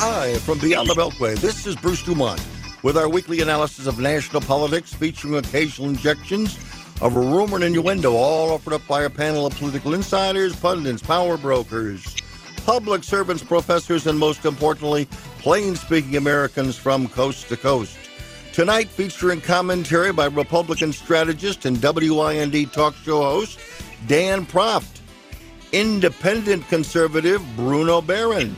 Live from beyond the Beltway, this is Bruce Dumont with our weekly analysis of national politics featuring occasional injections of rumor and innuendo, all offered up by a panel of political insiders, pundits, power brokers, public servants, professors, and most importantly, plain speaking Americans from coast to coast. Tonight, featuring commentary by Republican strategist and WIND talk show host Dan Proft, independent conservative Bruno Behrend,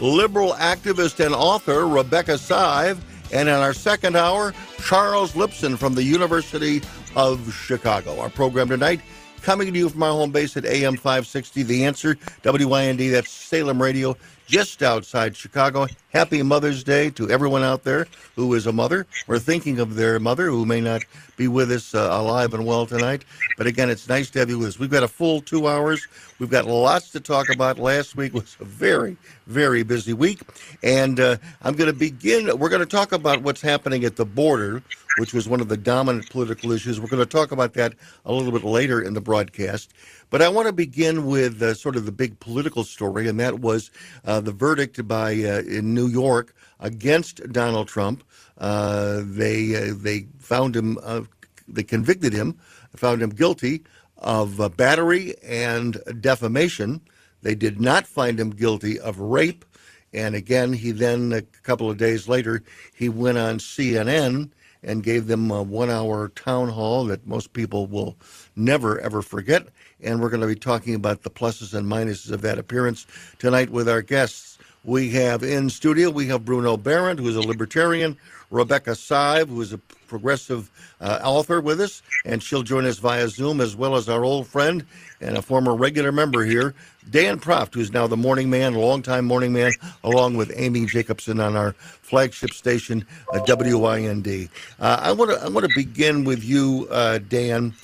liberal activist and author Rebecca Sive, and in our second hour, Charles Lipson from the University of Chicago. Our program tonight coming to you from our home base at AM 560, The Answer, WIND, that's Salem Radio, just outside Chicago. Happy Mother's Day to everyone out there who is a mother or thinking of their mother who may not be with us uh, alive and well tonight. But again, it's nice to have you with us. We've got a full two hours. We've got lots to talk about. Last week was a very, very busy week. And uh, I'm going to begin. We're going to talk about what's happening at the border, which was one of the dominant political issues. We're going to talk about that a little bit later in the broadcast. But I want to begin with uh, sort of the big political story, and that was uh, the verdict by uh, in New York against Donald Trump. Uh, they uh, they found him, they convicted him, found him guilty of battery and defamation. They did not find him guilty of rape. And again, he then a couple of days later he went on CNN and gave them a one-hour town hall that most people will never ever forget and we're going to be talking about the pluses and minuses of that appearance tonight with our guests. We have in studio, we have Bruno Behrend, who is a libertarian, Rebecca Sive, who is a progressive uh, author with us, and she'll join us via Zoom, as well as our old friend and a former regular member here, Dan Proft, who's now the morning man, longtime morning man, along with Amy Jacobson on our flagship station, uh, WIND. Uh, I want to I want to begin with you, uh, Dan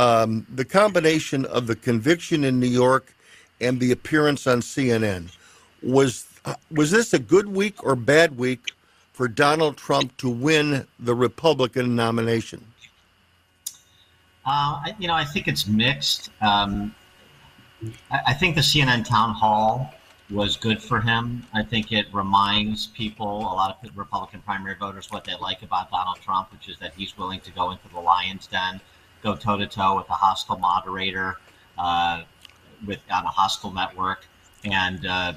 um, the combination of the conviction in New York and the appearance on CNN was was this a good week or bad week for Donald Trump to win the Republican nomination? Uh, you know, I think it's mixed. Um, I, think the CNN town hall was good for him. I think it reminds people, a lot of Republican primary voters, what they like about Donald Trump, which is that he's willing to go into the lion's den go toe to toe with a hostile moderator uh, with on a hostile network and uh,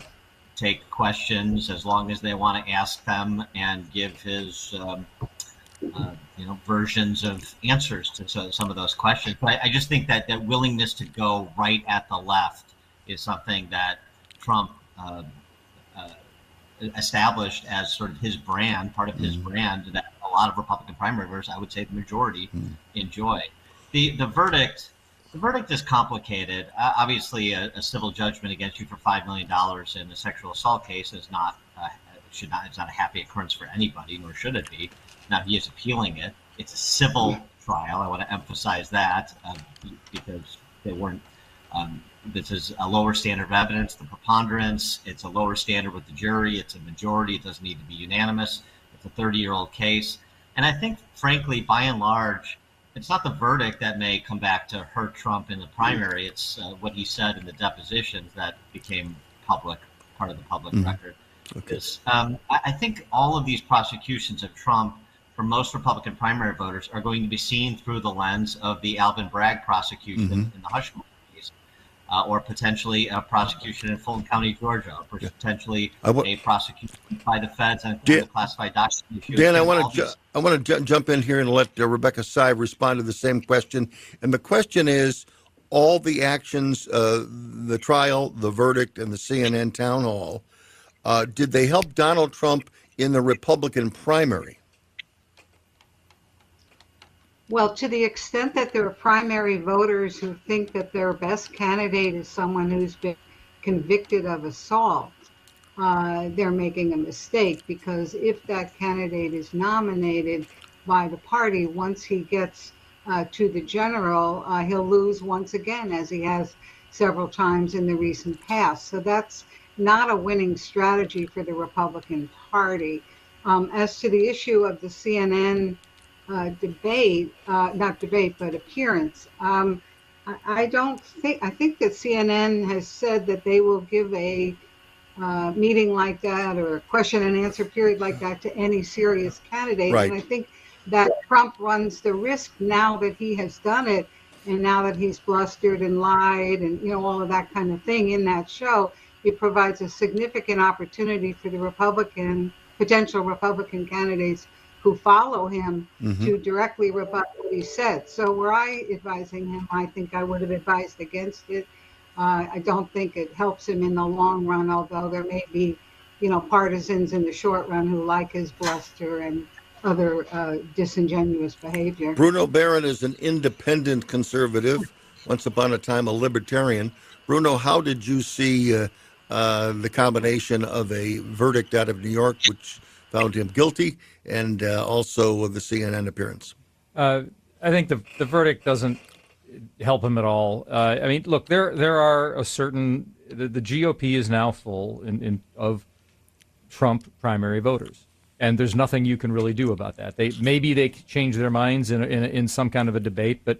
take questions as long as they want to ask them and give his um, uh, you know versions of answers to some of those questions. But I, I, just think that that willingness to go right at the left is something that Trump. Uh, uh, established as sort of his brand, part of his mm. brand that a lot of Republican primary voters, I would say the majority, mm. enjoy the the verdict the verdict is complicated. Uh, obviously, a, a, civil judgment against you for five million dollars in a sexual assault case is not uh, should not it's not a happy occurrence for anybody, nor should it be. Now he is appealing it. It's a civil trial. I want to emphasize that uh, because they weren't. Um, this is a lower standard of evidence, the preponderance. It's a lower standard with the jury. It's a majority. It doesn't need to be unanimous. It's a 30 year old case. And I think, frankly, by and large, it's not the verdict that may come back to hurt Trump in the primary. It's uh, what he said in the depositions that became public, part of the public mm record. Okay. Um, I, I, think all of these prosecutions of Trump for most Republican primary voters are going to be seen through the lens of the Alvin Bragg prosecution mm-hmm. in the Hushmo uh, or potentially a prosecution in Fulton County, Georgia, or potentially w- a prosecution by the feds on Dan, classified documents. Dan, I want to ju- I want to ju- jump in here and let uh, Rebecca Sive respond to the same question. And the question is, all the actions, uh, the trial, the verdict, and the CNN town hall, uh, did they help Donald Trump in the Republican primary? Well, to the extent that there are primary voters who think that their best candidate is someone who's been convicted of assault, uh, they're making a mistake because if that candidate is nominated by the party, once he gets uh, to the general, uh, he'll lose once again, as he has several times in the recent past. So that's not a winning strategy for the Republican Party. Um, as to the issue of the CNN uh, debate, uh, not debate, but appearance. Um, I, I, don't think, I think that CNN has said that they will give a uh, meeting like that or a question and answer period like that to any serious candidate. Right. And I think that Trump runs the risk now that he has done it and now that he's blustered and lied and you know all of that kind of thing in that show it provides a significant opportunity for the republican potential republican candidates who follow him Mhm. to directly rebut what he said so were i advising him i think i would have advised against it uh, i don't think it helps him in the long run although there may be you know partisans in the short run who like his bluster and other uh, disingenuous behavior Bruno Behrend is an independent conservative, once upon a time a libertarian. Bruno, how did you see uh, the combination of a verdict out of New York, which found him guilty, and uh, also the CNN appearance? Uh, I think the the verdict doesn't help him at all. Uh, I mean, look, there there are a certain the, the GOP is now full in, in of Trump primary voters, and there's nothing you can really do about that. They maybe they change their minds in in, in some kind of a debate, but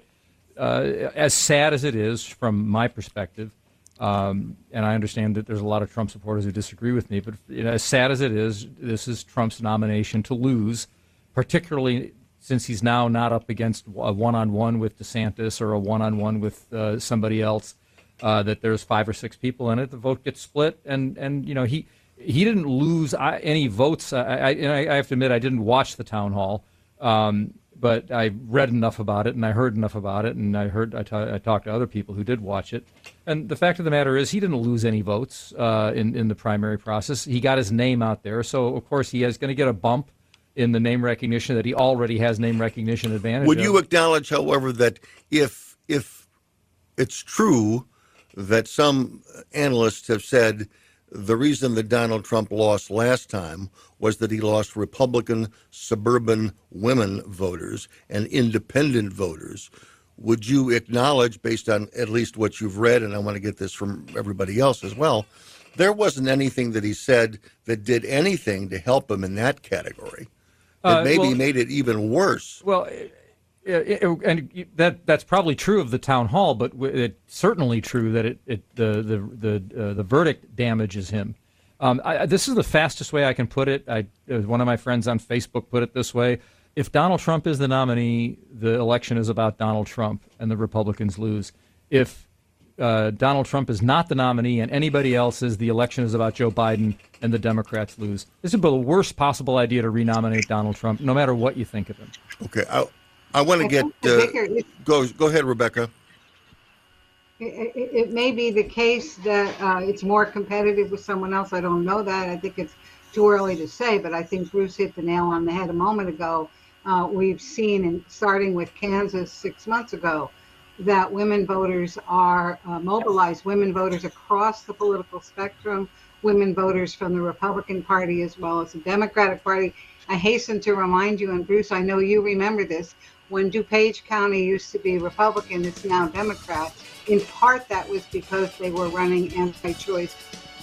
uh, as sad as it is from my perspective, um, and I understand that there's a lot of Trump supporters who disagree with me, but you know, as sad as it is, this is Trump's nomination to lose, particularly since he's now not up against a one-on-one with DeSantis or a one-on-one with uh, somebody else. Uh, that there's five or six people in it, the vote gets split, and and you know he he didn't lose uh, any votes. I, I, I have to admit I didn't watch the town hall. Um, but I read enough about it and I heard enough about it and I heard I, talked to other people who did watch it. And the fact of the matter is, he didn't lose any votes uh, in in the primary process. He got his name out there, so of course he is going to get a bump in the name recognition that he already has name recognition advantage. Would of. you acknowledge, however, that if if it's true that some analysts have said the reason that Donald Trump lost last time was that he lost Republican suburban women voters and independent voters. Would you acknowledge, based on at least what you've read, and I want to get this from everybody else as well, there wasn't anything that he said that did anything to help him in that category? That Uh, maybe well- made it even worse. Well, it, it, and that that's probably true of the town hall, but it's certainly true that it, it the the the uh, the verdict damages him. Um, I, this is the fastest way I can put it. I uh, one of my friends on Facebook put it this way: If Donald Trump is the nominee, the election is about Donald Trump, and the Republicans lose. If uh, Donald Trump is not the nominee and anybody else is, the election is about Joe Biden and the Democrats lose. This is the worst possible idea to renominate Donald Trump, no matter what you think of him. Okay, I, I want to I get the uh, bigger- go go ahead, Rebecca. It, it, it may be the case that uh, it's more competitive with someone else. I don't know that. I think it's too early to say, but I think Bruce hit the nail on the head a moment ago. Uh, we've seen, in, starting with Kansas six months ago, that women voters are uh, mobilized, women voters across the political spectrum, women voters from the Republican Party as well as the Democratic Party. I hasten to remind you, and Bruce, I know you remember this, when DuPage County used to be Republican, it's now Democrat. In part, that was because they were running anti-choice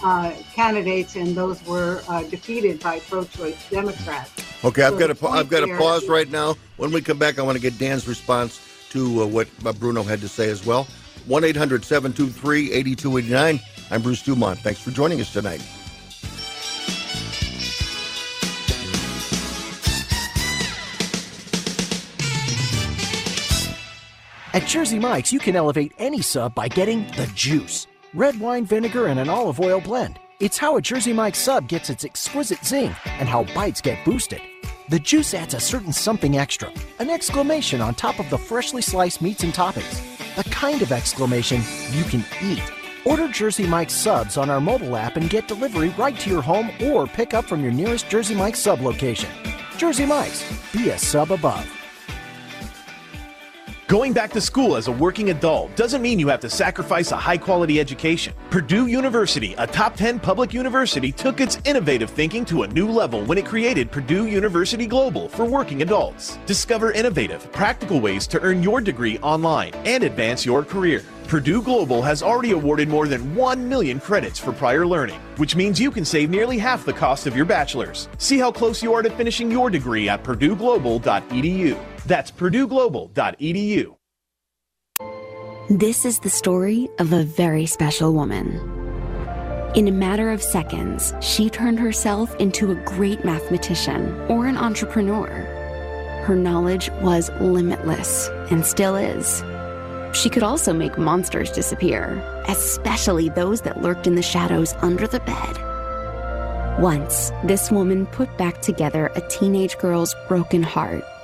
uh, candidates, and those were uh, defeated by pro-choice Democrats. Okay, I've got to I've got to pause right now. When we come back, I want to get Dan's response to uh, what uh, Bruno had to say as well. 1 800 723 8289. I'm Bruce Dumont. Thanks for joining us tonight. At Jersey Mike's, you can elevate any sub by getting the juice red wine vinegar and an olive oil blend. It's how a Jersey Mike's sub gets its exquisite zing and how bites get boosted. The juice adds a certain something extra, an exclamation on top of the freshly sliced meats and toppings. The kind of exclamation you can eat. Order Jersey Mike's subs on our mobile app and get delivery right to your home or pick up from your nearest Jersey Mike's sub location. Jersey Mike's, be a sub above. Going back to school as a working adult doesn't mean you have to sacrifice a high quality education. Purdue University, a top 10 public university, took its innovative thinking to a new level when it created Purdue University Global for working adults. Discover innovative, practical ways to earn your degree online and advance your career. Purdue Global has already awarded more than 1 million credits for prior learning, which means you can save nearly half the cost of your bachelor's. See how close you are to finishing your degree at purdueglobal.edu. That's purdueglobal.edu. This is the story of a very special woman. In a matter of seconds, she turned herself into a great mathematician or an entrepreneur. Her knowledge was limitless and still is. She could also make monsters disappear, especially those that lurked in the shadows under the bed. Once, this woman put back together a teenage girl's broken heart,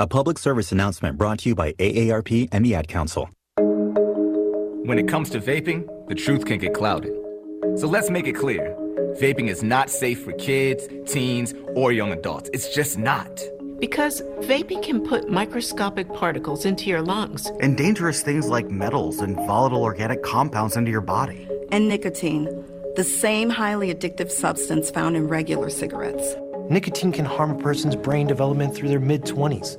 A public service announcement brought to you by AARP and the Ad Council. When it comes to vaping, the truth can get clouded. So let's make it clear vaping is not safe for kids, teens, or young adults. It's just not. Because vaping can put microscopic particles into your lungs, and dangerous things like metals and volatile organic compounds into your body. And nicotine, the same highly addictive substance found in regular cigarettes. Nicotine can harm a person's brain development through their mid 20s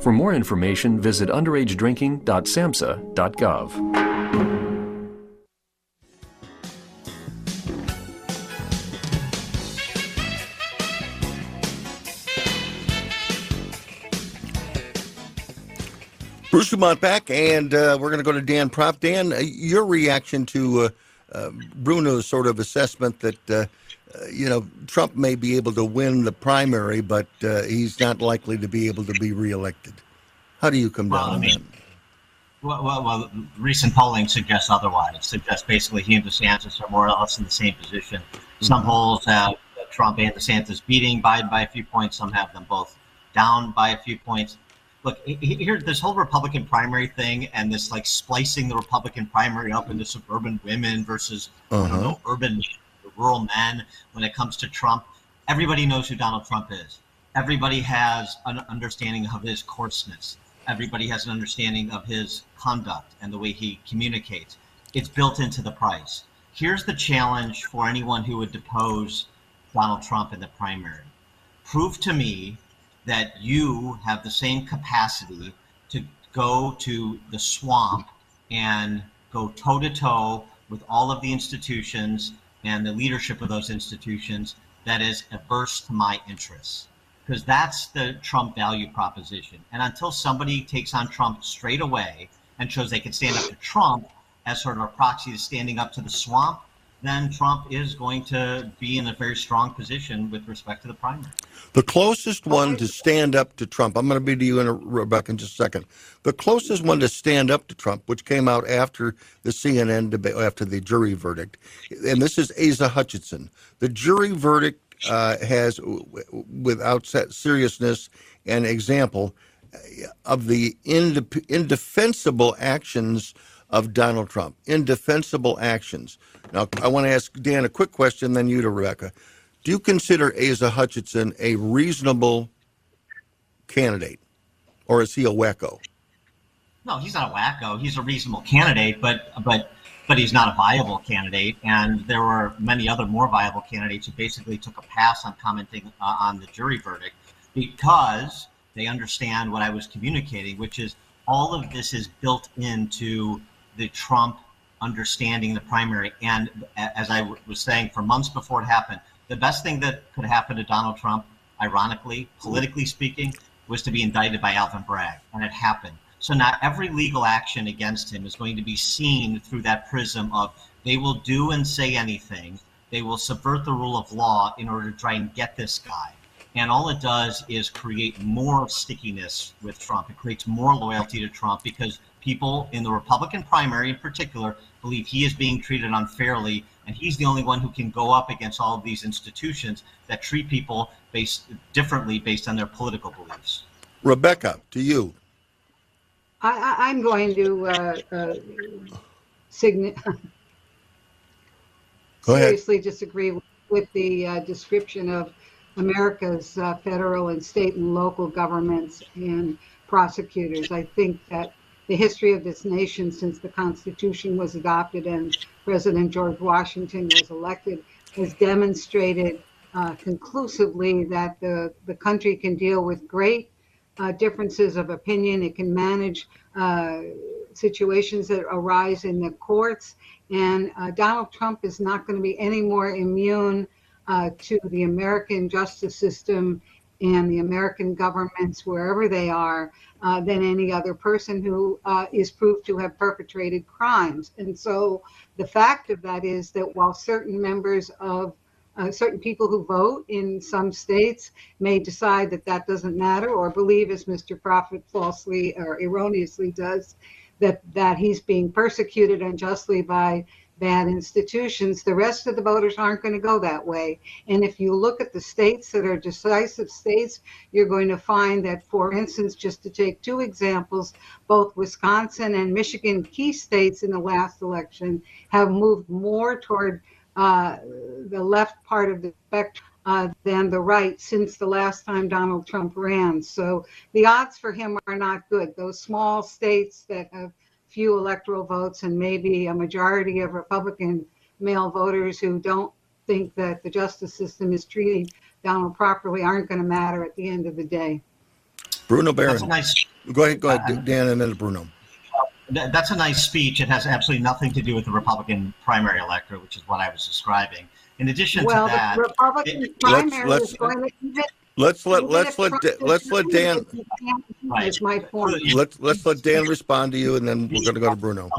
For more information, visit underagedrinking.samhsa.gov. Bruce Dumont back, and uh, we're going to go to Dan Proft. Dan, uh, your reaction to uh, uh Bruno's sort of assessment that uh, you know, Trump may be able to win the primary, but uh, he's not likely to be able to be reelected. How do you come well, down I mean, on that? Well, well, well, recent polling suggests otherwise. It suggests basically he and DeSantis are more or less in the same position. Some mm-hmm. polls have Trump and DeSantis beating Biden by a few points. Some have them both down by a few points. Look, here, this whole Republican primary thing and this like splicing the Republican primary up into suburban women versus uh-huh. I don't know, urban rural men when it comes to Trump. Everybody knows who Donald Trump is. Everybody has an understanding of his coarseness. Everybody has an understanding of his conduct and the way he communicates. It's built into the price. Here's the challenge for anyone who would depose Donald Trump in the primary. Prove to me that you have the same capacity to go to the swamp and go toe to toe with all of the institutions and the leadership of those institutions that is averse to my interests. Because that's the Trump value proposition. And until somebody takes on Trump straight away and shows they can stand up to Trump as sort of a proxy to standing up to the swamp, then Trump is going to be in a very strong position with respect to the primary. The closest one to stand up to Trump, I'm going to be to you in a, Rebecca in just a second. The closest one to stand up to Trump, which came out after the CNN debate, after the jury verdict, and this is Asa Hutchinson. The jury verdict uh, has, without seriousness and example, uh, of the indefensible actions of Donald Trump. Indefensible actions. Now, I want to ask Dan a quick question, then you to Rebecca. Do you consider Asa Hutchinson a reasonable candidate, or is he a wacko? No, he's not a wacko. He's a reasonable candidate, but but but he's not a viable candidate. And there were many other more viable candidates who basically took a pass on commenting uh, on the jury verdict because they understand what I was communicating, which is all of this is built into the Trump understanding the primary. And as I was saying, for months before it happened, the best thing that could happen to Donald Trump, ironically, politically speaking, was to be indicted by Alvin Bragg, and it happened. So now every legal action against him is going to be seen through that prism of they will do and say anything. They will subvert the rule of law in order to try and get this guy. And all it does is create more stickiness with Trump. It creates more loyalty to Trump because people in the Republican primary in particular believe he is being treated unfairly and he's the only one who can go up against all of these institutions that treat people based differently based on their political beliefs. Rebecca, to you. I, I, am going to uh, uh, signi- seriously disagree with, with the uh, description of America's uh, federal and state and local governments and prosecutors. I think that the history of this nation since the Constitution was adopted and President George Washington was elected has demonstrated uh, conclusively that the, the country can deal with great uh, differences of opinion. It can manage uh, situations that arise in the courts. And uh, Donald Trump is not going to be any more immune uh, to the American justice system and the American governments, wherever they are, uh, than any other person who uh, is proved to have perpetrated crimes. And so the fact of that is that while certain members of uh, certain people who vote in some states may decide that that doesn't matter or believe, as Mr. Proft falsely or erroneously does, that, that he's being persecuted unjustly by bad institutions. The rest of the voters aren't going to go that way. And if you look at the states that are decisive states, you're going to find that, for instance, just to take two examples, both Wisconsin and Michigan, key states in the last election, have moved more toward uh, the left part of the spectrum. Uh, than the right since the last time Donald Trump ran. So the odds for him are not good. Those small states that have few electoral votes and maybe a majority of Republican male voters who don't think that the justice system is treating Donald properly aren't going to matter at the end of the day. Bruno Behrend. Nice, go ahead, go ahead, uh, Dan, and then Bruno. That's a nice speech. It has absolutely nothing to do with the Republican primary electorate, which is what I was describing. In addition well, to that, the Republican it, primary let's, let's, is going to even Let's let let's let let's let Dan. Right. my point. Let's let's let Dan respond to you, and then we're going to go to Bruno.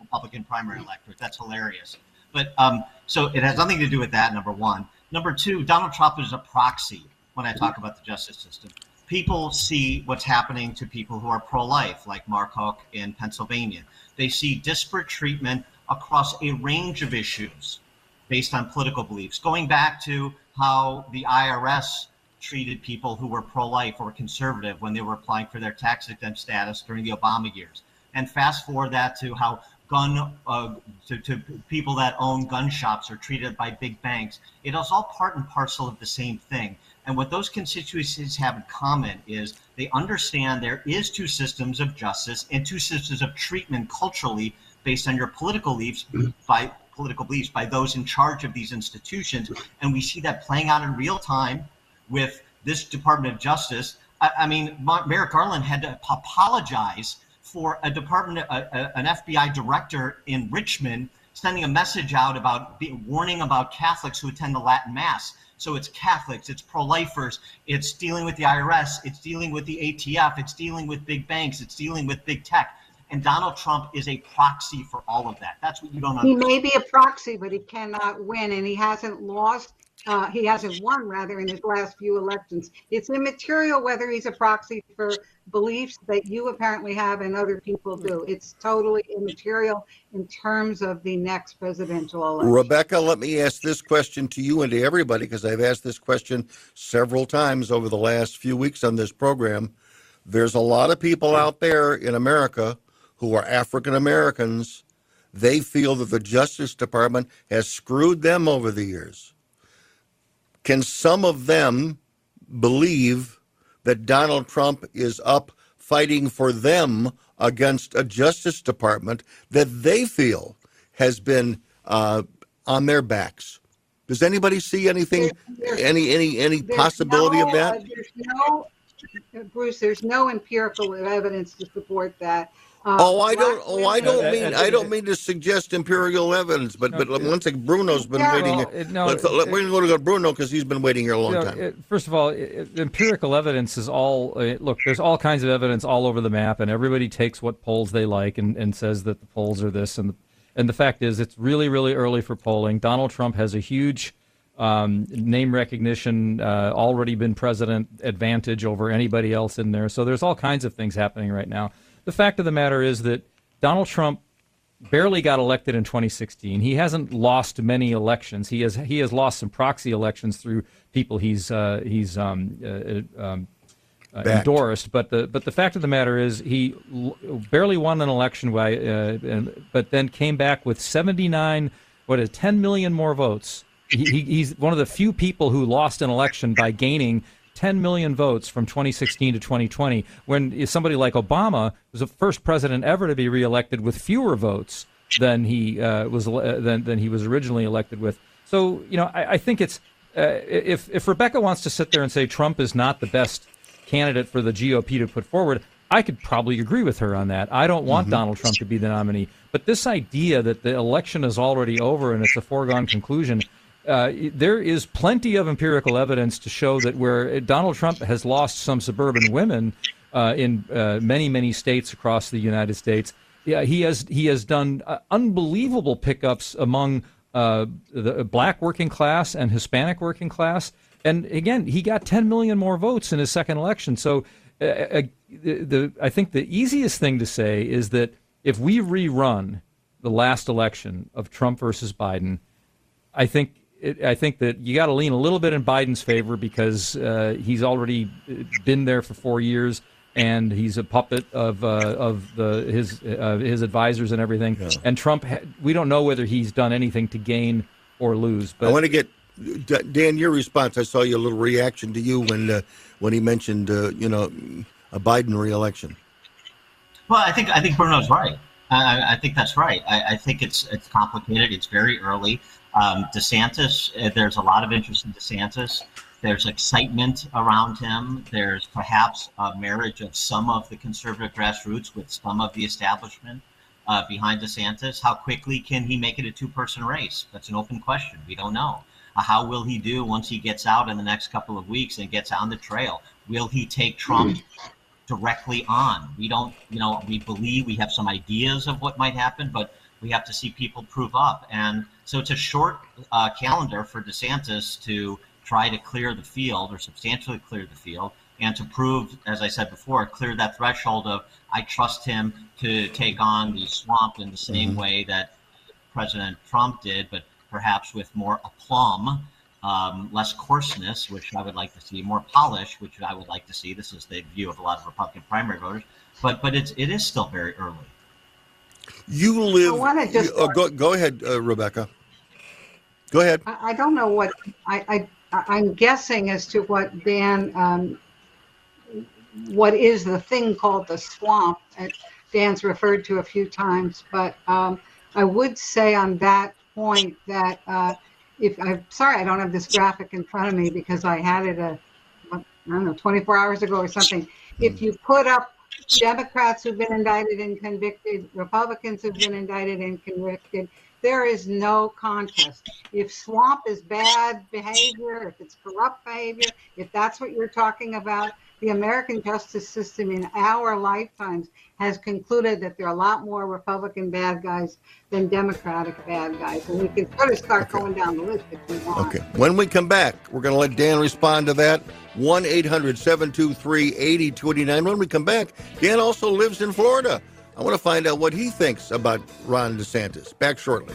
Republican primary electorate. That's hilarious. But um, so it has nothing to do with that. Number one. Number two. Donald Trump is a proxy when I talk about the justice system. People see what's happening to people who are pro-life, like Mark Houck in Pennsylvania. They see disparate treatment across a range of issues based on political beliefs, going back to how the IRS treated people who were pro-life or conservative when they were applying for their tax exempt status during the Obama years. And fast forward that to how gun uh, to, to people that own gun shops are treated by big banks. It is all part and parcel of the same thing. And what those constituencies have in common is they understand there is two systems of justice and two systems of treatment culturally based on your political beliefs by political beliefs by those in charge of these institutions. And we see that playing out in real time with this Department of Justice. I, I mean, Merrick Garland had to apologize for a department, a, a, an FBI director in Richmond sending a message out about be, warning about Catholics who attend the Latin Mass. So it's Catholics, it's pro-lifers, it's dealing with the IRS, it's dealing with the ATF, it's dealing with big banks, it's dealing with big tech. And Donald Trump is a proxy for all of that. That's what you don't understand. He may be a proxy, but he cannot win, and he hasn't lost uh, he hasn't won rather in his last few elections. It's immaterial whether he's a proxy for beliefs that you apparently have and other people do. It's totally immaterial in terms of the next presidential election. Rebecca, let me ask this question to you and to everybody because I've asked this question several times over the last few weeks on this program. There's a lot of people out there in America who are African Americans. They feel that the Justice Department has screwed them over the years can some of them believe that Donald Trump is up fighting for them against a Justice Department that they feel has been uh, on their backs? Does anybody see anything, there's, any any any possibility no, of that? Uh, there's no, Bruce. There's no empirical evidence to support that. Uh, oh, I don't. Oh, I don't mean. I don't mean to suggest empirical evidence, but but once again, Bruno's been waiting. Well, no, let's, let, we're going to go to Bruno because he's been waiting here a long time. It, first of all, it, empirical evidence is all. look, there's all kinds of evidence all over the map, and everybody takes what polls they like and, and says that the polls are this and the, and the fact is, it's really really early for polling. Donald Trump has a huge. Um, name recognition, uh, already been president advantage over anybody else in there. So there's all kinds of things happening right now the fact of the matter is that Donald Trump barely got elected in 2016. He hasn't lost many elections. He has he has lost some proxy elections through people he's uh, he's um, uh, um, uh, endorsed. But the but the fact of the matter is, he l- barely won an election by, uh, and, but then came back with 79, what is 10 million more votes. He, he, he's one of the few people who lost an election by gaining 10 million votes from 2016 to 2020. When somebody like Obama was the first president ever to be reelected with fewer votes than he uh, was uh, than than he was originally elected with. So you know, I, I think it's uh, if if Rebecca wants to sit there and say Trump is not the best candidate for the GOP to put forward, I could probably agree with her on that. I don't want Mhm. Donald Trump to be the nominee, but this idea that the election is already over and it's a foregone conclusion. Uh, there is plenty of empirical evidence to show that where Donald Trump has lost some suburban women uh, in uh, many, many states across the United States, yeah, he has he has done uh, unbelievable pickups among uh, the black working class and Hispanic working class. And again, he got 10 million more votes in his second election. So, uh, uh, the, the I think the easiest thing to say is that if we rerun the last election of Trump versus Biden, I think it, I think that you got to lean a little bit in Biden's favor because uh, he's already been there for four years and he's a puppet of uh, of the his uh, his advisors and everything. And Trump, ha- we don't know whether he's done anything to gain or lose. But I want to get Dan your response. I saw your little reaction to you when uh, when he mentioned uh, you know a Biden reelection. Well, I think I think Bruno's right. I, I- I think that's right. I, I think it's it's complicated. It's very early. Um, DeSantis, uh, there's a lot of interest in DeSantis. There's excitement around him. There's perhaps a marriage of some of the conservative grassroots with some of the establishment uh, behind DeSantis. How quickly can he make it a two-person race? That's an open question. We don't know. Uh, how will he do once he gets out in the next couple of weeks and gets on the trail? Will he take Trump directly on? We don't, you know, we believe we have some ideas of what might happen, but we have to see people prove up. And so it's a short uh, calendar for DeSantis to try to clear the field or substantially clear the field and to prove, as I said before, clear that threshold of I trust him to take on the swamp in the same Mhm. way that President Trump did, but perhaps with more aplomb, um, less coarseness, which I would like to see, more polish, which I would like to see. This is the view of a lot of Republican primary voters, but but it's it is still very early. You live. I wanna just- you- oh, go go ahead, uh, Rebecca. Go ahead. I, I don't know what I, I I'm guessing as to what Dan um, what is the thing called the swamp that Dan's referred to a few times, but um, I would say on that point that uh, if I'm sorry I don't have this graphic in front of me because I had it a I don't know 24 hours ago or something. If you put up Democrats who've been indicted and convicted, Republicans who've been indicted and convicted, there is no contest. If swamp is bad behavior, if it's corrupt behavior, if that's what you're talking about, the American justice system in our lifetimes has concluded that there are a lot more Republican bad guys than Democratic bad guys. And we can sort of start going down the list if we want. Okay. When we come back, we're going to let Dan respond to that. 1 800 723 8029. When we come back, Dan also lives in Florida. I want to find out what he thinks about Ron DeSantis. Back shortly.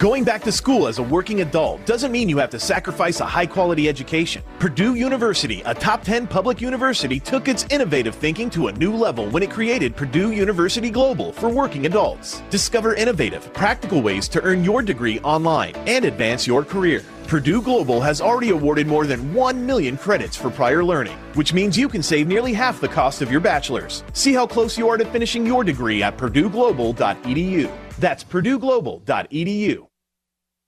Going back to school as a working adult doesn't mean you have to sacrifice a high quality education. Purdue University, a top 10 public university, took its innovative thinking to a new level when it created Purdue University Global for working adults. Discover innovative, practical ways to earn your degree online and advance your career. Purdue Global has already awarded more than 1 million credits for prior learning, which means you can save nearly half the cost of your bachelor's. See how close you are to finishing your degree at purdueglobal.edu. That's purdueglobal.edu.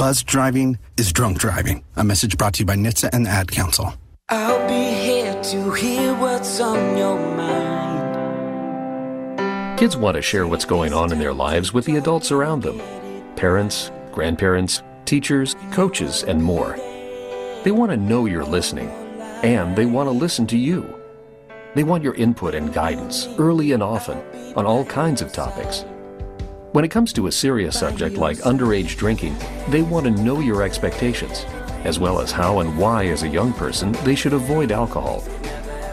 Buzz driving is drunk driving. A message brought to you by NHTSA and the Ad Council. I'll be here to hear what's on your mind. Kids want to share what's going on in their lives with the adults around them parents, grandparents, teachers, coaches, and more. They want to know you're listening, and they want to listen to you. They want your input and guidance early and often on all kinds of topics. When it comes to a serious subject like underage drinking, they want to know your expectations, as well as how and why, as a young person, they should avoid alcohol.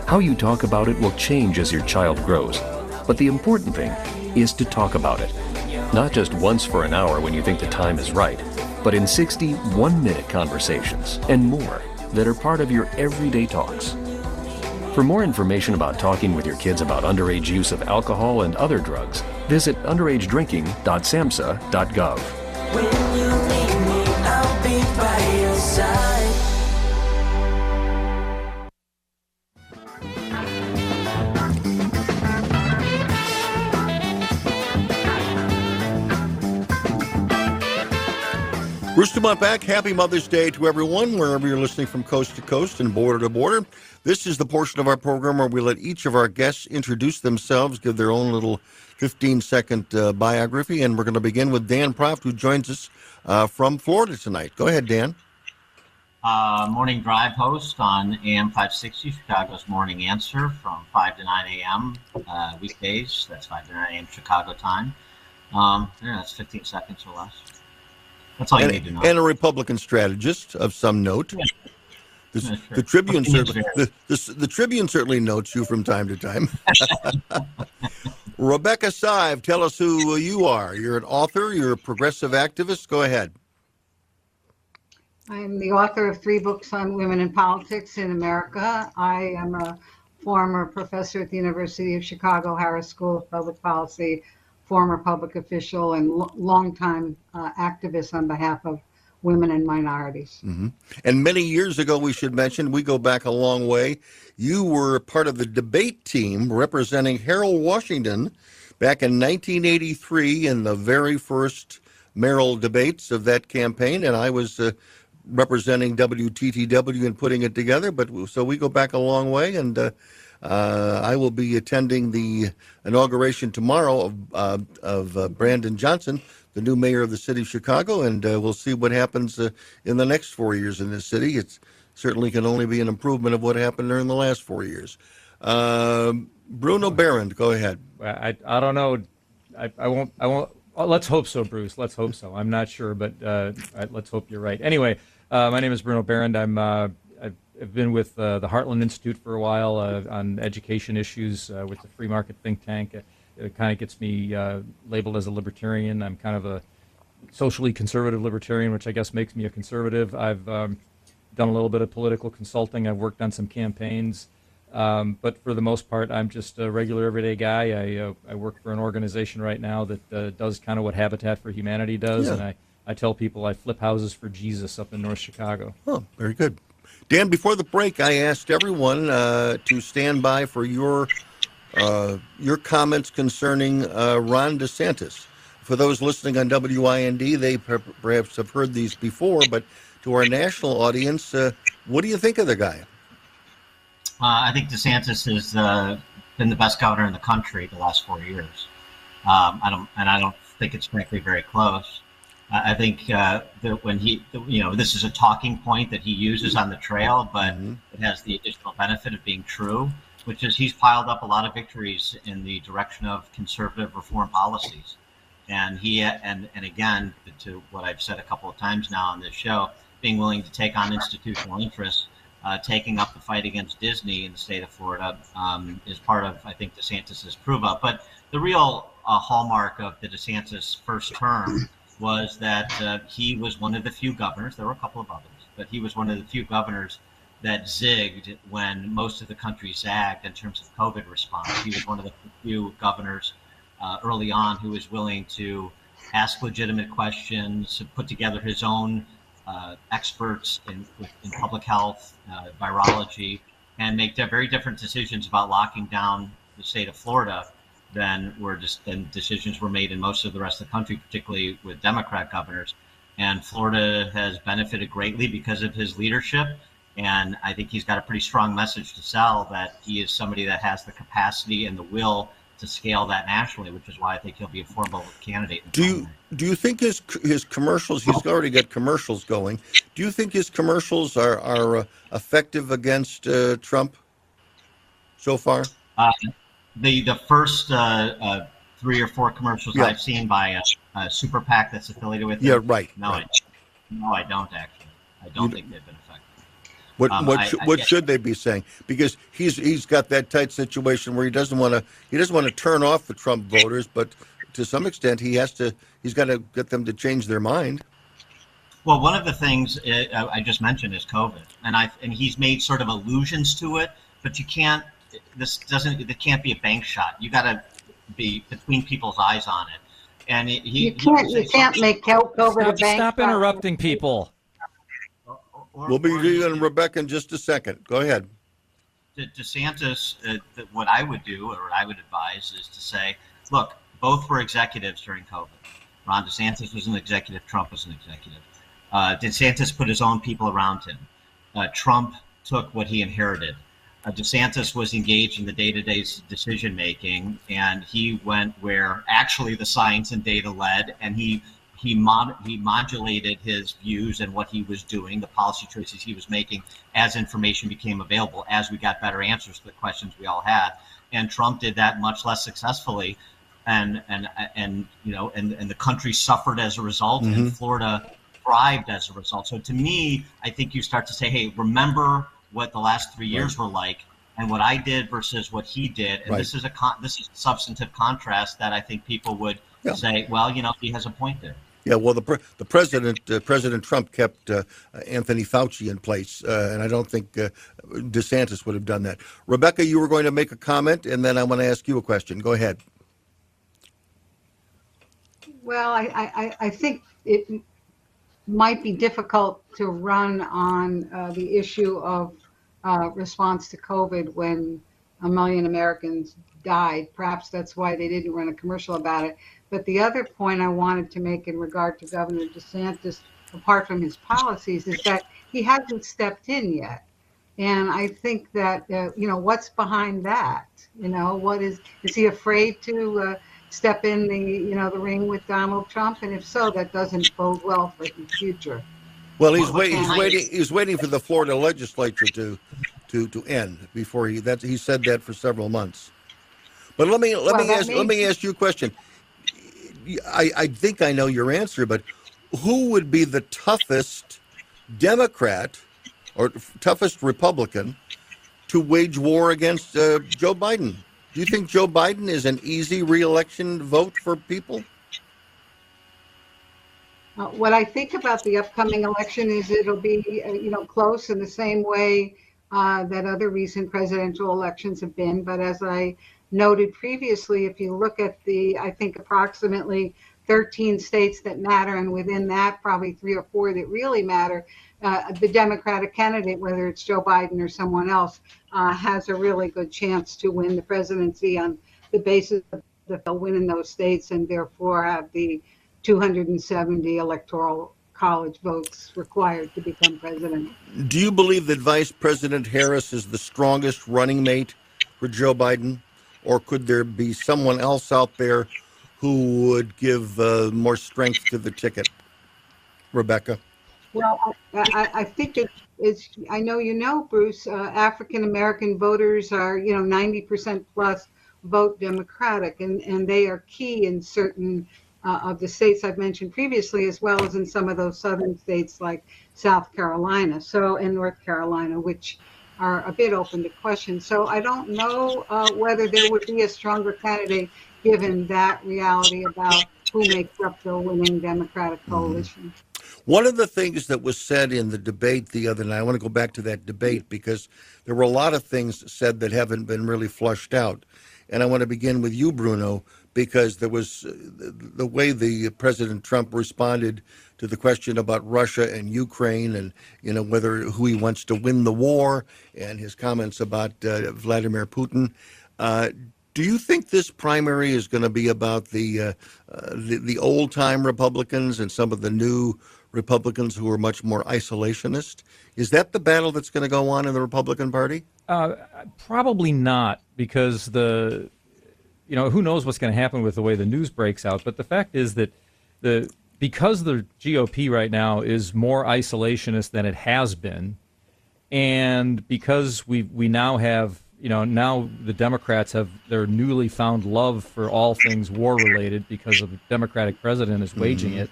How you talk about it will change as your child grows, but the important thing is to talk about it. Not just once for an hour when you think the time is right, but in 60 one minute conversations and more that are part of your everyday talks. For more information about talking with your kids about underage use of alcohol and other drugs, visit underagedrinking.samhsa.gov. Bruce Dumont back. Happy Mother's Day to everyone, wherever you're listening from coast to coast and border to border. This is the portion of our program where we let each of our guests introduce themselves, give their own little 15 second uh, biography. And we're going to begin with Dan Proft, who joins us uh, from Florida tonight. Go ahead, Dan. Uh, morning drive host on AM 560, Chicago's Morning Answer from 5 to 9 a.m. Uh, weekdays. That's 5 to 9 a.m. Chicago time. Um, yeah, that's 15 seconds or less. That's all and, you need to know. and a Republican strategist of some note. Yeah, sure. the Tribune certainly the, the, the Tribune certainly notes you from time to time. Rebecca Sive, tell us who you are. You're an author. You're a progressive activist. Go ahead. I am the author of three books on women in politics in America. I am a former professor at the University of Chicago Harris School of Public Policy, former public official, and lo- longtime uh, activist on behalf of women and minorities. hmm And many years ago, we should mention, we go back a long way. You were part of the debate team representing Harold Washington back in 1983 in the very first mayoral debates of that campaign, and I was uh, representing WTTW and putting it together. But so we go back a long way, and uh, uh, I will be attending the inauguration tomorrow of uh, of uh, Brandon Johnson, the new mayor of the city of Chicago, and uh, we'll see what happens uh, in the next four years in this city. It certainly can only be an improvement of what happened during the last four years. Um Bruno Behrend, go ahead. I, I don't know. I, I won't. I won't. oh, let's hope so, Bruce. Let's hope so. I'm not sure, but uh, let's hope you're right. Anyway, uh, my name is Bruno Behrend. I'm. Uh, I've, been with the Heartland Institute for a while on education issues with the free market think tank. It, kind of gets me uh, labeled as a libertarian. I'm kind of a socially conservative libertarian, which I guess makes me a conservative. I've um, done a little bit of political consulting. I've worked on some campaigns. Um, but for the most part, I'm just a regular everyday guy. I, uh, I work for an organization right now that uh, does kind of what Habitat for Humanity does, Yeah. and I, I tell people I flip houses for Jesus up in North Chicago. Oh, very good. Dan, before the break, I asked everyone uh, to stand by for your your comments concerning uh, Ron DeSantis. For those listening on WIND, they per- perhaps have heard these before, but to our national audience, uh, what do you think of the guy? Uh, I think DeSantis has uh, been the best governor in the country the last four years. Um, I don't, and I don't think it's frankly very close. I think uh, that when he, you know, this is a talking point that he uses on the trail, but it has the additional benefit of being true, which is he's piled up a lot of victories in the direction of conservative reform policies. And he, and, and again, to what I've said a couple of times now on this show, being willing to take on institutional interests, uh, taking up the fight against Disney in the state of Florida um, is part of, I think, DeSantis's prove up. But the real uh, hallmark of the DeSantis first term was that uh, he was one of the few governors. There were a couple of others, but he was one of the few governors that zigged when most of the country zagged in terms of COVID response. He was one of the few governors uh, early on who was willing to ask legitimate questions, put together his own uh, experts in, in public health, uh, virology, and make very different decisions about locking down the state of Florida than were just than decisions were made in most of the rest of the country, particularly with Democrat governors. And Florida has benefited greatly because of his leadership. And I think he's got a pretty strong message to sell that he is somebody that has the capacity and the will to scale that nationally, which is why I think he'll be a formidable candidate. Do you do you think his his commercials? He's already got commercials going. Do you think his commercials are are uh, effective against uh, Trump so far? Uh, the the first uh, uh, three or four commercials Yeah. I've seen by a, a super PAC that's affiliated with him. Yeah, right, No, right. I, no, I don't actually. I don't think they've been effective. What Um, what I- sh- I what get- should they be saying? Because he's he's got that tight situation where he doesn't want to he doesn't want to turn off the Trump voters, but to some extent he has to he's got to get them to change their mind. Well, one of the things uh, I just mentioned is COVID, and I and he's made sort of allusions to it, but you can't. This doesn't. It can't be a bank shot. You got to be between people's eyes on it. And it, he, You can't, you can't make help over Stop, the bank. stop interrupting people. We'll be doing Rebecca in just a second. Go ahead. De- DeSantis, uh, what I would do, or what I would advise, is to say, look, both were executives during COVID. Ron DeSantis was an executive. Trump was an executive. Uh, DeSantis put his own people around him. Uh, Trump took what he inherited. Uh, DeSantis was engaged in the day-to-day decision making, and he went where actually the science and data led, and he he mod, he modulated his views and what he was doing, the policy choices he was making, as information became available, as we got better answers to the questions we all had. And Trump did that much less successfully, and and and you know, and and the country suffered as a result, and Mhm. Florida thrived as a result. So to me, I think you start to say, hey, remember what the last three years were like, and what I did versus what he did, and Right. this is a con- this is a substantive contrast that I think people would Yeah. say, well, you know, he has a point there. Yeah, well, the pre- the president uh, President Trump kept uh, Anthony Fauci in place, uh, and I don't think uh, DeSantis would have done that. Rebecca, you were going to make a comment, and then I want to ask you a question. Go ahead. Well, I, I, I- think it might be difficult to run on uh, the issue of uh, response to COVID when a million Americans died. Perhaps that's why they didn't run a commercial about it. But the other point I wanted to make in regard to Governor DeSantis, apart from his policies, is that he hasn't stepped in yet. And I think that, uh, you know, what's behind that? You know, what is, is he afraid to uh, step in the, you know, the ring with Donald Trump? And if so, that doesn't bode well for his future. Well, he's wait, he's waiting. He's waiting for the Florida legislature to to to end before he. That he said that for several months. But let me let Well, me ask let me ask you a question. I I think I know your answer, but who would be the toughest Democrat or toughest Republican to wage war against uh, Joe Biden? Do you think Joe Biden is an easy reelection vote for people? Uh, what I think about the upcoming election is it'll be, uh, you know, close in the same way uh, that other recent presidential elections have been. But as I noted previously, if you look at the, I think approximately 13 states that matter, and within that, probably three or four that really matter, uh, the Democratic candidate, whether it's Joe Biden or someone else, uh, has a really good chance to win the presidency on the basis that they'll win in those states and therefore have the 270 electoral college votes required to become president. Do you believe that Vice President Harris is the strongest running mate for Joe Biden? Or could there be someone else out there who would give uh, more strength to the ticket? Rebecca? Well, I, I, think it is, I know you know, Bruce, uh, African American voters are, you know, 90% plus vote Democratic, and, and they are key in certain uh, of the states I've mentioned previously, as well as in some of those southern states like South Carolina, so and North Carolina, which are a bit open to question. So I don't know uh, whether there would be a stronger candidate given that reality about who makes up the winning Democratic coalition. One of the things that was said in the debate the other night, I want to go back to that debate because there were a lot of things said that haven't been really flushed out. And I want to begin with you, Bruno, because there was uh, the, way the President Trump responded to the question about Russia and Ukraine, and you know whether who he wants to win the war, and his comments about uh, Vladimir Putin. Uh, do you think this primary is going to be about the uh, uh, the, the old time Republicans and some of the new Republicans who are much more isolationist? Is that the battle that's going to go on in the Republican Party? Uh, probably not, because the you know who knows what's going to happen with the way the news breaks out. But the fact is that the because the GOP right now is more isolationist than it has been, and because we we now have you know now the Democrats have their newly found love for all things war related because of the Democratic president is waging Mhm. it.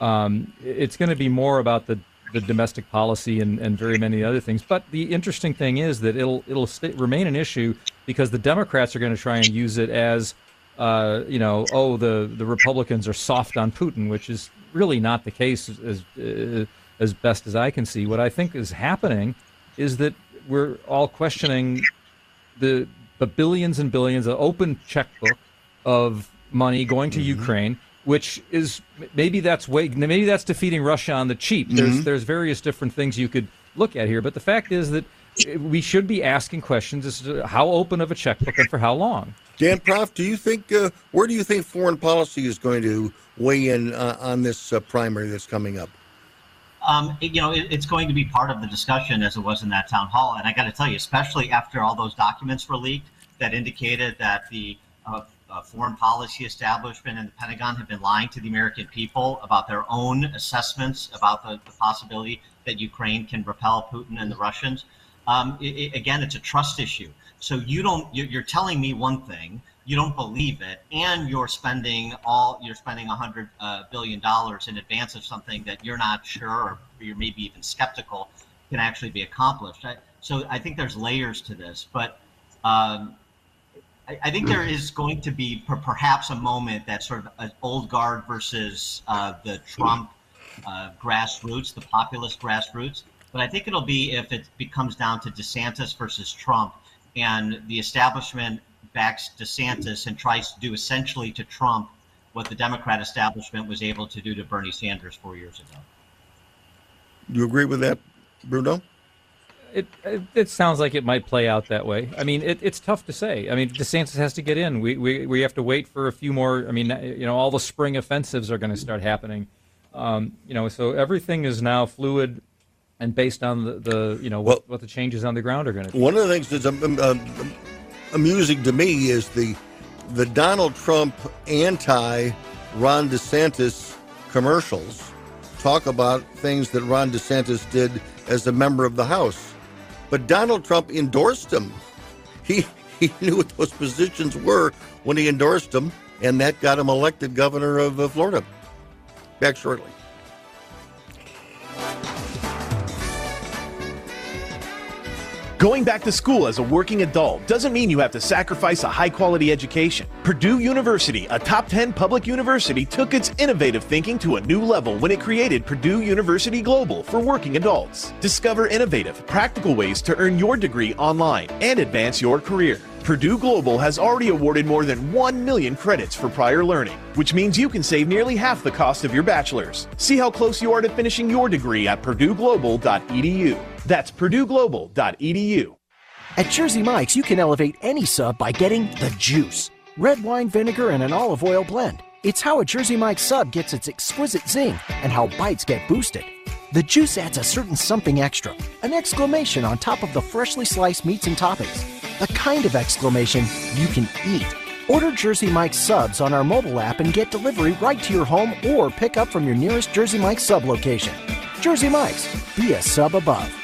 Um, it's going to be more about the the domestic policy and, and very many other things. But the interesting thing is that it'll it'll stay, remain an issue because the Democrats are going to try and use it as uh, you know, oh, the, the Republicans are soft on Putin, which is really not the case as uh, as best as I can see. What I think is happening is that we're all questioning the the billions and billions, the open checkbook of money going to Ukraine, which is maybe that's way maybe that's defeating Russia on the cheap. There's Mhm. there's various different things you could look at here, but the fact is that we should be asking questions as to how open of a checkbook and for how long. Dan Proft, do you think uh, where do you think foreign policy is going to weigh in uh, on this uh, primary that's coming up? Um, it- you know, it, it's going to be part of the discussion as it was in that town hall. And I got to tell you, especially after all those documents were leaked that indicated that the uh, uh, foreign policy establishment and the Pentagon have been lying to the American people about their own assessments about the, the possibility that Ukraine can repel Putin and the Russians. Um, it, it- again, it's a trust issue. So you don't, you're, telling me one thing, you don't believe it, and you're spending all, you're spending a hundred uh, billion dollars in advance of something that you're not sure or you're maybe even skeptical can actually be accomplished. I, so I think there's layers to this, but um, I, I think there is going to be per, perhaps a moment that sort of an old guard versus uh, the Trump uh, grassroots, the populist grassroots. But I think it'll be if it becomes down to DeSantis versus Trump, and the establishment backs DeSantis and tries to do essentially to Trump what the Democrat establishment was able to do to Bernie Sanders four years ago. Do you agree with that, Bruno? It, it it sounds like it might play out that way. I mean, it, it's tough to say. I mean, DeSantis has to get in. We, we we have to wait for a few more. I mean, you know, all the spring offensives are going to start happening. Um, you know, so everything is now fluid and based on the, the you know what, what the changes on the ground are going to be. One of the things that's um, um, amusing to me is the the Donald Trump anti Ron DeSantis commercials talk about things that Ron DeSantis did as a member of the House. But Donald Trump endorsed him. He he knew what those positions were when he endorsed him, and that got him elected governor of Florida. Back shortly. Going back to school as a working adult doesn't mean you have to sacrifice a high quality education. Purdue University, a top 10 public university, took its innovative thinking to a new level when it created Purdue University Global for working adults. Discover innovative, practical ways to earn your degree online and advance your career. Purdue Global has already awarded more than 1 million credits for prior learning, which means you can save nearly half the cost of your bachelor's. See how close you are to finishing your degree at purdueglobal.edu. That's purdueglobal.edu. At Jersey Mike's, you can elevate any sub by getting the juice red wine vinegar and an olive oil blend. It's how a Jersey Mike's sub gets its exquisite zing and how bites get boosted. The juice adds a certain something extra, an exclamation on top of the freshly sliced meats and toppings. The kind of exclamation you can eat. Order Jersey Mike's subs on our mobile app and get delivery right to your home or pick up from your nearest Jersey Mike's sub location. Jersey Mike's, be a sub above.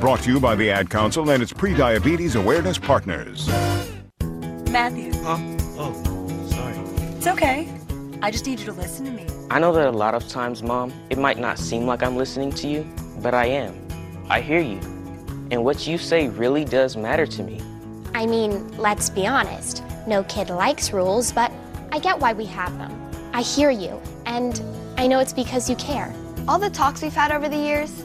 Brought to you by the Ad Council and its pre-diabetes Awareness Partners. Matthew. Huh? Oh, sorry. It's okay. I just need you to listen to me. I know that a lot of times, Mom, it might not seem like I'm listening to you, but I am. I hear you. And what you say really does matter to me. I mean, let's be honest. No kid likes rules, but I get why we have them. I hear you, and I know it's because you care. All the talks we've had over the years,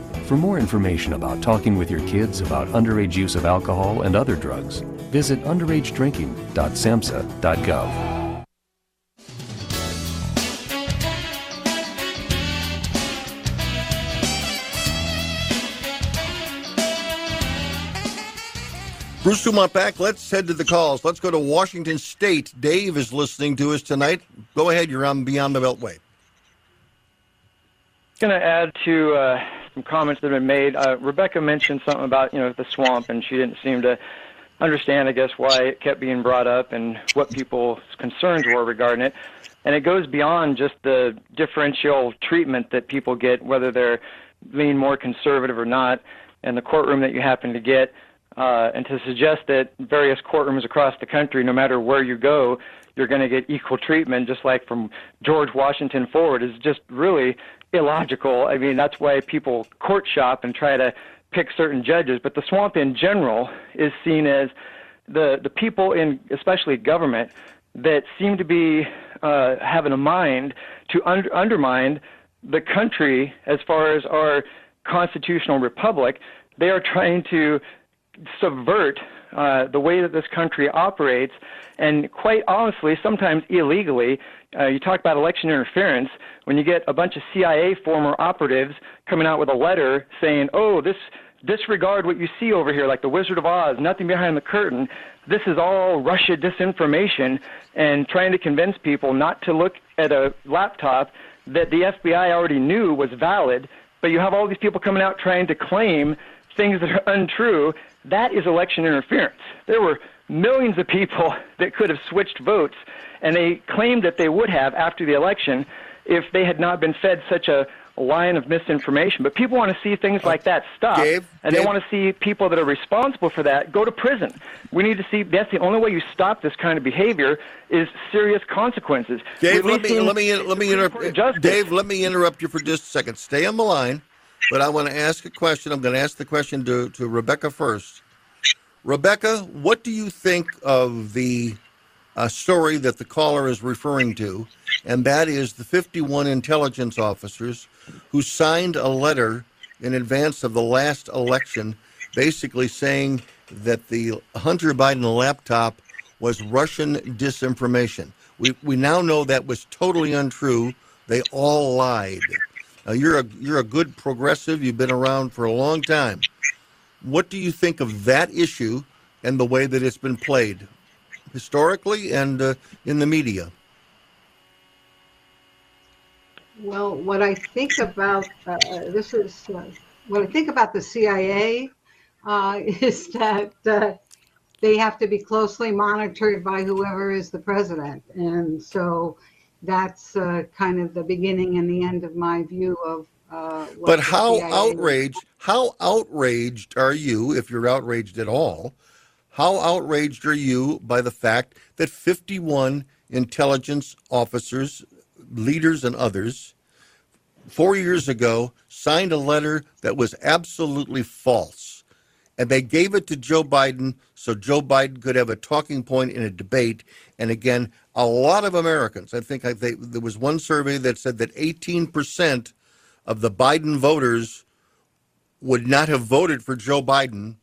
For more information about talking with your kids about underage use of alcohol and other drugs, visit underagedrinking.samhsa.gov. Bruce Dumont back. Let's head to the calls. Let's go to Washington State. Dave is listening to us tonight. Go ahead. You're on Beyond the Beltway. Going to add to uh, some comments that have been made. Uh, Rebecca mentioned something about you know the swamp, and she didn't seem to understand, I guess, why it kept being brought up and what people's concerns were regarding it. And it goes beyond just the differential treatment that people get, whether they're lean more conservative or not, and the courtroom that you happen to get. Uh, and to suggest that various courtrooms across the country, no matter where you go, you're going to get equal treatment, just like from George Washington forward, is just really illogical. I mean, that's why people court shop and try to pick certain judges. But the swamp in general is seen as the the people in, especially government, that seem to be uh, having a mind to under, undermine the country as far as our constitutional republic. They are trying to subvert uh, the way that this country operates, and quite honestly, sometimes illegally. Uh, you talk about election interference when you get a bunch of CIA former operatives coming out with a letter saying, "Oh, this disregard what you see over here, like the Wizard of Oz, nothing behind the curtain. This is all Russia disinformation," and trying to convince people not to look at a laptop that the FBI already knew was valid. But you have all these people coming out trying to claim things that are untrue that is election interference. There were millions of people that could have switched votes, and they claimed that they would have after the election if they had not been fed such a line of misinformation. But people want to see things like that stop, Dave, and Dave. they want to see people that are responsible for that go to prison. We need to see that's the only way you stop this kind of behavior is serious consequences. Dave, let me let me let me interrupt. Dave, let me interrupt you for just a second. Stay on the line, but I want to ask a question. I'm going to ask the question to to Rebecca first. Rebecca, what do you think of the uh, story that the caller is referring to, and that is the 51 intelligence officers who signed a letter in advance of the last election, basically saying that the Hunter Biden laptop was Russian disinformation. We we now know that was totally untrue. They all lied. You're a you're a good progressive. You've been around for a long time. What do you think of that issue and the way that it's been played historically and uh, in the media? Well, what I think about uh, this is uh, what I think about the CIA uh, is that uh, they have to be closely monitored by whoever is the president, and so that's uh, kind of the beginning and the end of my view of. Uh, But how CIA outraged? How outraged are you, if you're outraged at all? How outraged are you by the fact that 51 intelligence officers, leaders, and others, four years ago, signed a letter that was absolutely false, and they gave it to Joe Biden so Joe Biden could have a talking point in a debate. And again, a lot of Americans, I think I, they, there was one survey that said that 18 percent of the Biden voters would not have voted for Joe Biden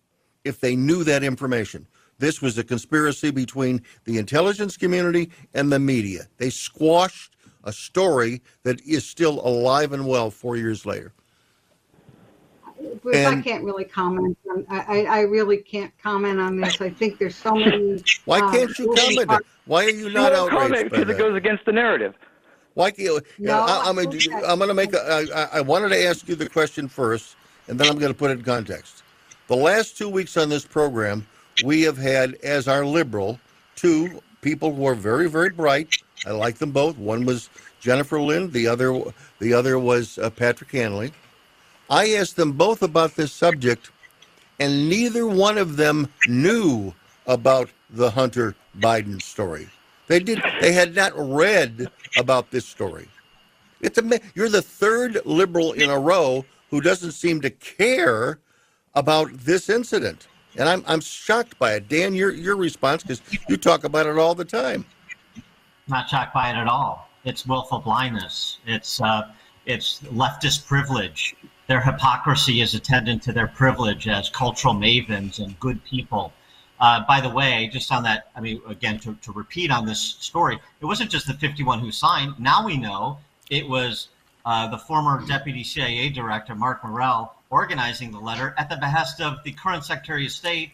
if they knew that information. This was a conspiracy between the intelligence community and the media. They squashed a story that is still alive and well four years later. Bruce, I can't really comment. On, I, I I really can't comment on this. I think there's so many. Why uh, can't you moving comment? parts. Why are you You not won't comment outraged by because it goes against the narrative. Why can't you? No, I, I'm gonna, okay. I'm gonna make. A, I, I- I wanted to ask you the question first, and then I'm going to put it in context. The last two weeks on this program, we have had as our liberal two people who are very, very bright. I like them both. One was Jennifer Lynn. The other, the other was uh, Patrick Hanley. I asked them both about this subject, and neither one of them knew about the Hunter Biden story. They did. They had not read about this story. It's a. You're the third liberal in a row who doesn't seem to care about this incident, and I'm I'm shocked by it. Dan, your your response because you talk about it all the time. Not shocked by it at all. It's willful blindness. It's uh, it's leftist privilege. Their hypocrisy is attendant to their privilege as cultural mavens and good people. Uh, by the way, just on that, I mean, again, to, to repeat on this story, it wasn't just the 51 who signed. Now we know it was uh, the former deputy CIA director, Mark Morell, organizing the letter at the behest of the current Secretary of State,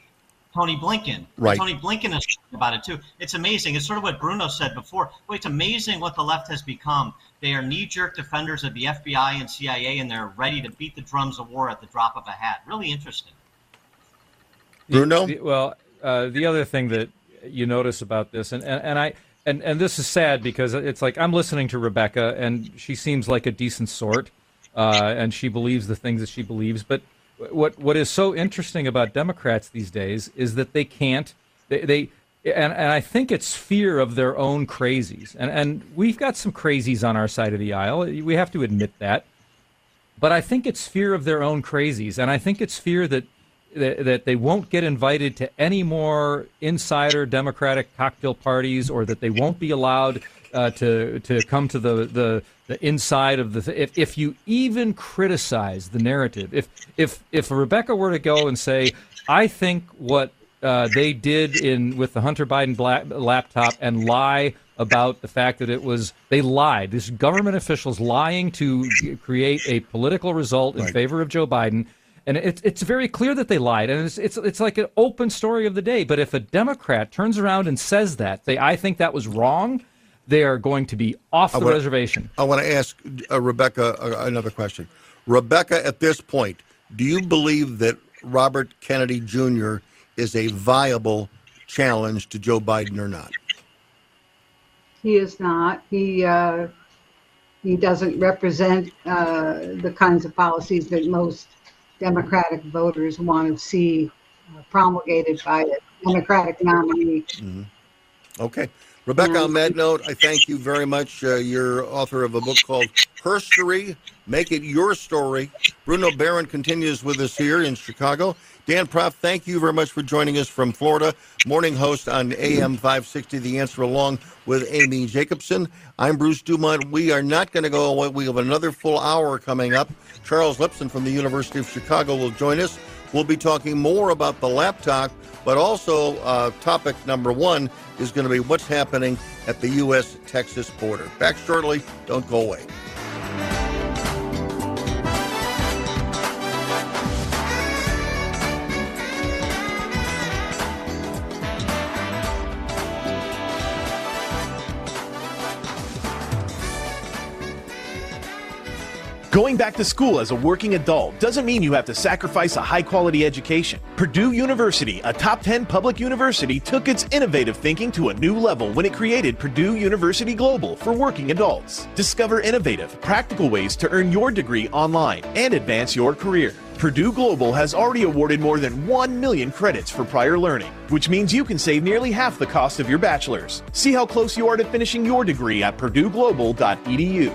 Tony Blinken. Right. Tony Blinken is talking about it too. It's amazing. It's sort of what Bruno said before. Well, it's amazing what the left has become. They are knee-jerk defenders of the FBI and CIA, and they're ready to beat the drums of war at the drop of a hat. Really interesting. Bruno? The- well, uh, the other thing that you notice about this, and, and, and I and, and this is sad because it's like I'm listening to Rebecca, and she seems like a decent sort, uh, and she believes the things that she believes. But what what is so interesting about Democrats these days is that they can't they. they and, and I think it's fear of their own crazies. And, and we've got some crazies on our side of the aisle. We have to admit that but I think it's fear of their own crazies, and I think it's fear that that, they won't get invited to any more insider Democratic cocktail parties, or that they won't be allowed uh, to to come to the the, the inside of the. Th- if if you even criticize the narrative, if if if Rebecca were to go and say, I think what uh, they did in with the Hunter Biden black, laptop and lie about the fact that it was they lied. This government officials lying to create a political result in favor of Joe Biden, and it's it's very clear that they lied, and it's it's it's like an open story of the day. But if a Democrat turns around and says that, they I think that was wrong, they are going to be off I the wanna- reservation. I want to ask uh, Rebecca uh, another question. Rebecca, at this point, do you believe that Robert Kennedy Jr. is a viable challenge to Joe Biden or not? He is not. He uh, he doesn't represent uh, the kinds of policies that most Democratic voters want to see uh, promulgated by a Democratic nominee. Mhm. Okay. Rebecca, on that note, I thank you very much. Uh, you're author of a book called Herstory, Make It Your Story. Bruno Behrend continues with us here in Chicago. Dan Proft, thank you very much for joining us from Florida. Morning host on AM 560, The Answer, along with Amy Jacobson. I'm Bruce Dumont. We are not going to go away. We have another full hour coming up. Charles Lipson from the University of Chicago will join us. We'll be talking more about the laptop, but also uh, topic number one is going to be what's happening at the U.S. Texas border. Back shortly. Don't go away. Going back to school as a working adult doesn't mean you have to sacrifice a high quality education. Purdue University, a top 10 public university, took its innovative thinking to a new level when it created Purdue University Global for working adults. Discover innovative, practical ways to earn your degree online and advance your career. Purdue Global has already awarded more than 1 million credits for prior learning, which means you can save nearly half the cost of your bachelor's. See how close you are to finishing your degree at purdueglobal.edu.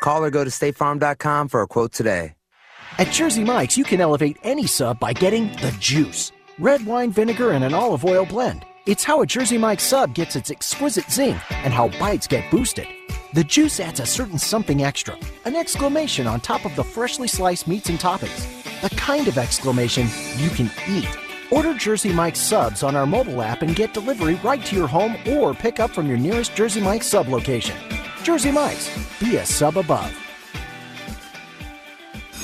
Call or go to statefarm.com for a quote today. At Jersey Mike's, you can elevate any sub by getting the juice red wine vinegar and an olive oil blend. It's how a Jersey Mike's sub gets its exquisite zing and how bites get boosted. The juice adds a certain something extra, an exclamation on top of the freshly sliced meats and toppings. The kind of exclamation you can eat. Order Jersey Mike's subs on our mobile app and get delivery right to your home or pick up from your nearest Jersey Mike's sub location. Jersey Mike's, be a sub above.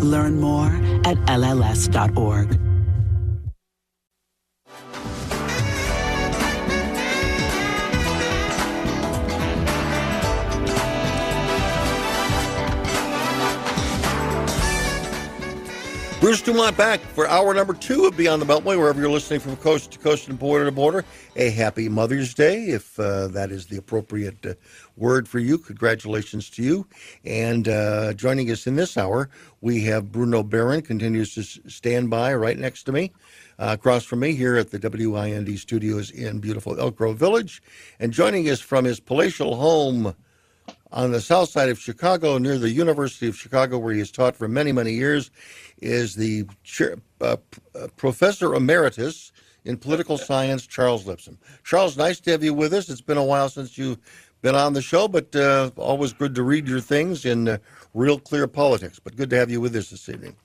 Learn more at LLS.org. Bruce Dumont back for hour number two of Beyond the Beltway, wherever you're listening from coast to coast and border to border. A happy Mother's Day, if uh, that is the appropriate uh, word for you. Congratulations to you. And uh, joining us in this hour, we have Bruno Behrend, continues to stand by right next to me. Uh, across from me here at the WIND studios in beautiful Elk Grove Village. And joining us from his palatial home on the south side of Chicago, near the University of Chicago, where he has taught for many, many years, is the uh, uh, professor emeritus in political science, Charles Lipson. Charles, nice to have you with us. It's been a while since you've been on the show, but uh, always good to read your things in uh, real clear politics. But good to have you with us this evening.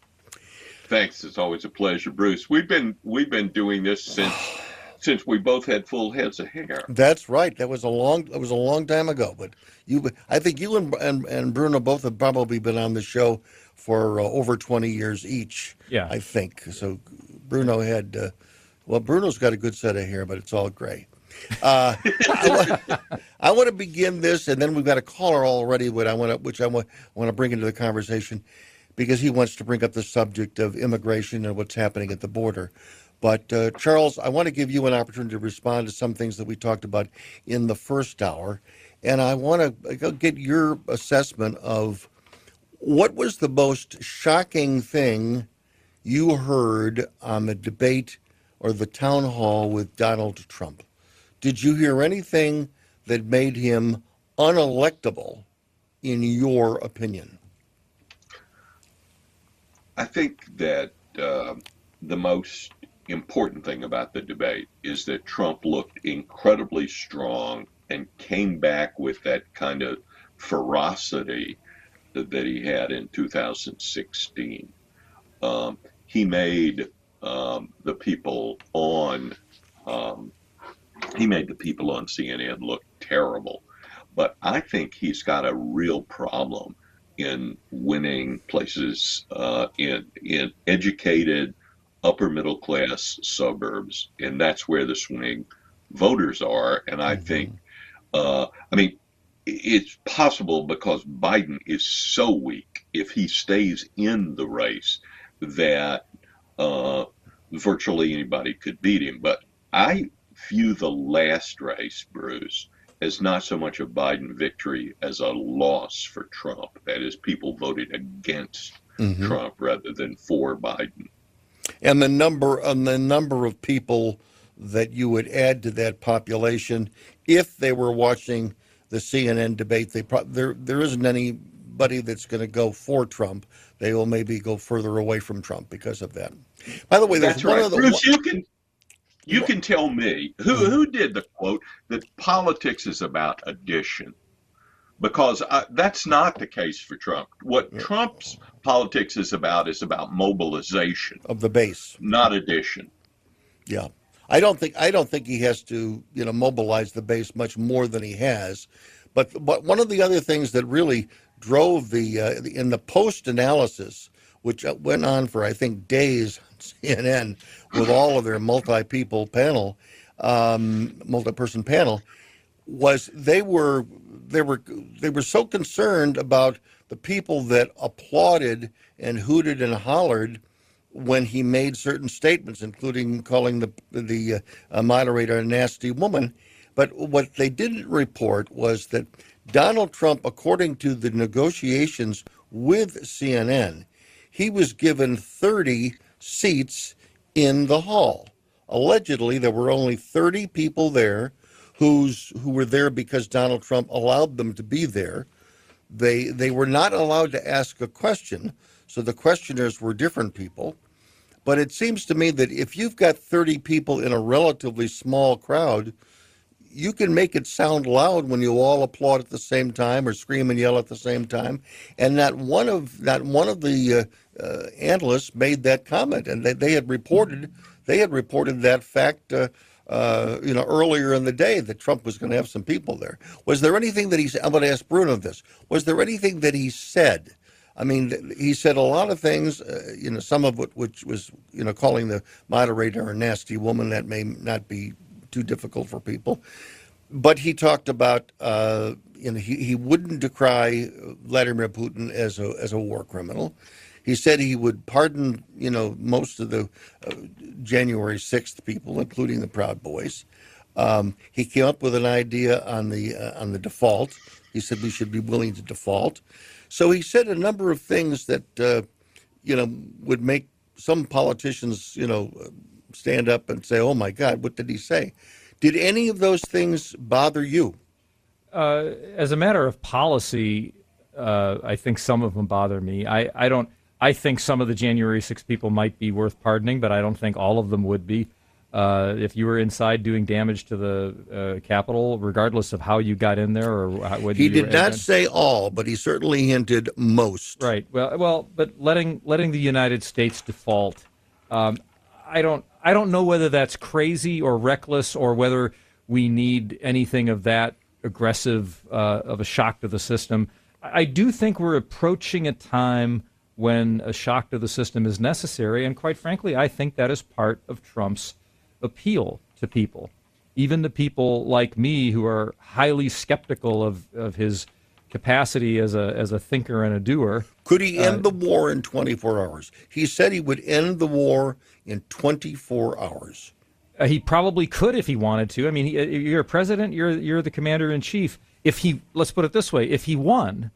Thanks. It's always a pleasure, Bruce. We've been we've been doing this since since we both had full heads of hair. That's right. That was a long that was a long time ago. But you, I think you and and, and Bruno both have probably been on the show for uh, over 20 years each. Yeah. I think. So Bruno had, uh, well, Bruno's got a good set of hair, but it's all gray. Uh, I, want, I, want, to begin this, and then we've got a caller already, which I want to, which I want, want to bring into the conversation because he wants to bring up the subject of immigration and what's happening at the border. But uh, Charles, I want to give you an opportunity to respond to some things that we talked about in the first hour, and I want to get your assessment of what was the most shocking thing you heard on the debate or the town hall with Donald Trump? Did you hear anything that made him unelectable, in your opinion? I think that uh, the most important thing about the debate is that Trump looked incredibly strong and came back with that kind of ferocity that, that he had in 2016. Um, he made um, the people on um, he made the people on CNN look terrible. But I think he's got a real problem in winning places uh, in in educated upper middle class suburbs, and that's where the swing voters are. And I mm-hmm. think, uh, I mean, it's possible because Biden is so weak if he stays in the race that uh, virtually anybody could beat him. But I view the last race, Bruce, as not so much a Biden victory as a loss for Trump. That is, people voted against mm-hmm. Trump rather than for Biden. And the number and the number of people that you would add to that population if they were watching the CNN debate, they pro- there there isn't anybody that's going to go for Trump. They will maybe go further away from Trump because of that. By the way, there's That's one right. of the Bruce, you can you can tell me who mm-hmm. who did the quote that politics is about addition, because I, that's not the case for Trump. What. Trump's politics is about is about mobilization of the base, not addition. Yeah. I don't think I don't think he has to you know mobilize the base much more than he has, but but one of the other things that really drove the uh, in the post analysis, which went on for I think days CNN with all of their multi people panel, um, multi person panel, was they were they were they were so concerned about the people that applauded and hooted and hollered when he made certain statements, including calling the the uh, moderator a nasty woman. But what they didn't report was that Donald Trump, according to the negotiations with CNN, he was given 30 seats in the hall. Allegedly, there were only 30 people there who's, who were there because Donald Trump allowed them to be there. They, they were not allowed to ask a question, so the questioners were different people. But it seems to me that if you've got 30 people in a relatively small crowd, you can make it sound loud when you all applaud at the same time or scream and yell at the same time. And not one of not one of the uh, uh, analysts made that comment, and they, they had reported they had reported that fact. Uh, uh you know, earlier in the day that Trump was going to have some people there. Was there anything that he said? I'm going to ask Bruno this. Was there anything that he said? I mean, he said a lot of things, uh, you know, some of it which was, you know, calling the moderator a nasty woman. That may not be too difficult for people. But he talked about, uh, you know, he, he wouldn't decry Vladimir Putin as a as a war criminal. He said he would pardon, you know, most of the uh, January sixth people, including the Proud Boys. Um, he came up with an idea on the uh, on the default. He said we should be willing to default. So he said a number of things that uh, you know would make some politicians, you know, stand up and say, "Oh my God, what did he say?" Did any of those things bother you? Uh, as a matter of policy, uh, I think some of them bother me. I, I don't. I think some of the January 6 people might be worth pardoning, but I don't think all of them would be. Uh, if you were inside doing damage to the uh, Capitol, regardless of how you got in there or what he did not say all, but he certainly hinted most. Right. Well, well, but letting letting the United States default, um, I don't. I don't know whether that's crazy or reckless or whether we need anything of that aggressive uh, of a shock to the system. I do think we're approaching a time when a shock to the system is necessary, and quite frankly, I think that is part of Trump's appeal to people, even to people like me who are highly skeptical of, of his capacity as a as a thinker and a doer. Could he end uh, the war in 24 hours? He said he would end the war in 24 hours. Uh, he probably could if he wanted to. I mean, he, uh, you're a president. You're you're the commander in chief. If he, let's put it this way, if he won,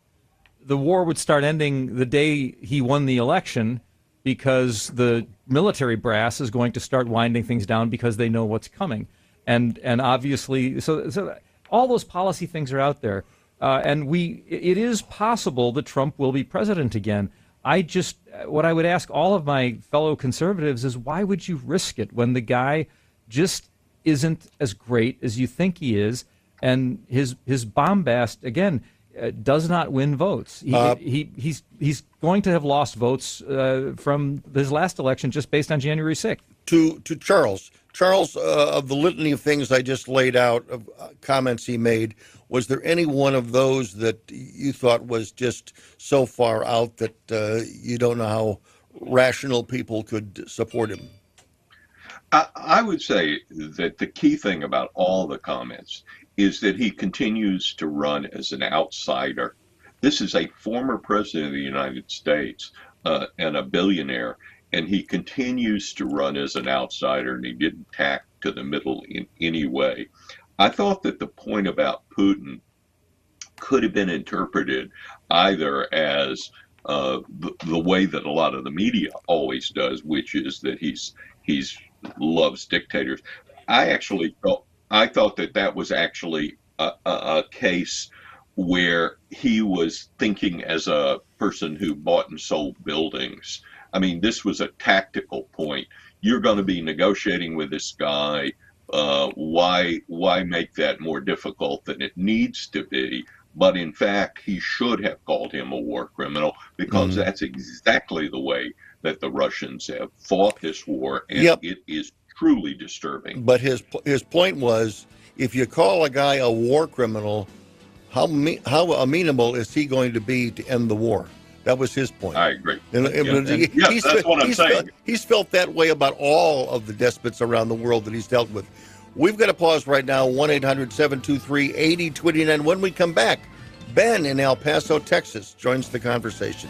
the war would start ending the day he won the election, because the military brass is going to start winding things down because they know what's coming, and and obviously, so so all those policy things are out there, uh, and we it is possible that Trump will be president again. I just what I would ask all of my fellow conservatives is why would you risk it when the guy just isn't as great as you think he is, and his his bombast again uh, does not win votes. He, Uh, he he's he's going to have lost votes uh, from his last election just based on January sixth. to to Charles. Charles, uh, of the litany of things I just laid out, of uh, comments he made, was there any one of those that you thought was just so far out that uh, you don't know how rational people could support him? I, I would say that the key thing about all the comments is that he continues to run as an outsider. This is a former president of the United States uh, and a billionaire, and he continues to run as an outsider, and he didn't tack to the middle in any way. I thought that the point about Putin could have been interpreted either as uh, the, the way that a lot of the media always does, which is that he's he's loves dictators. I actually thought I thought that that was actually a, a, a case where he was thinking as a person who bought and sold buildings. I mean, this was a tactical point. You're going to be negotiating with this guy. Uh, why why make that more difficult than it needs to be? But in fact, he should have called him a war criminal because Mhm. that's exactly the way that the Russians have fought this war, and Yep. it is truly disturbing. But his his point was, if you call a guy a war criminal, how me, how amenable is he going to be to end the war? That was his point. I agree. And, Yeah, and and- he- he's, that's what I'm he's saying. Felt, he's felt that way about all of the despots around the world that he's dealt with. We've got to pause right now, 1 800 723 8029. When we come back, Ben in El Paso, Texas, joins the conversation.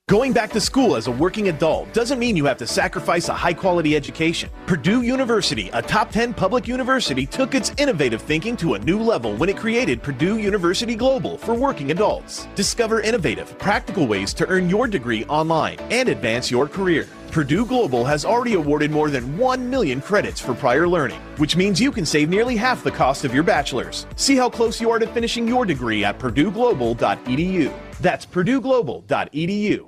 Going back to school as a working adult doesn't mean you have to sacrifice a high quality education. Purdue University, a top 10 public university, took its innovative thinking to a new level when it created Purdue University Global for working adults. Discover innovative, practical ways to earn your degree online and advance your career. Purdue Global has already awarded more than 1 million credits for prior learning, which means you can save nearly half the cost of your bachelor's. See how close you are to finishing your degree at purdueglobal.edu. That's purdueglobal.edu.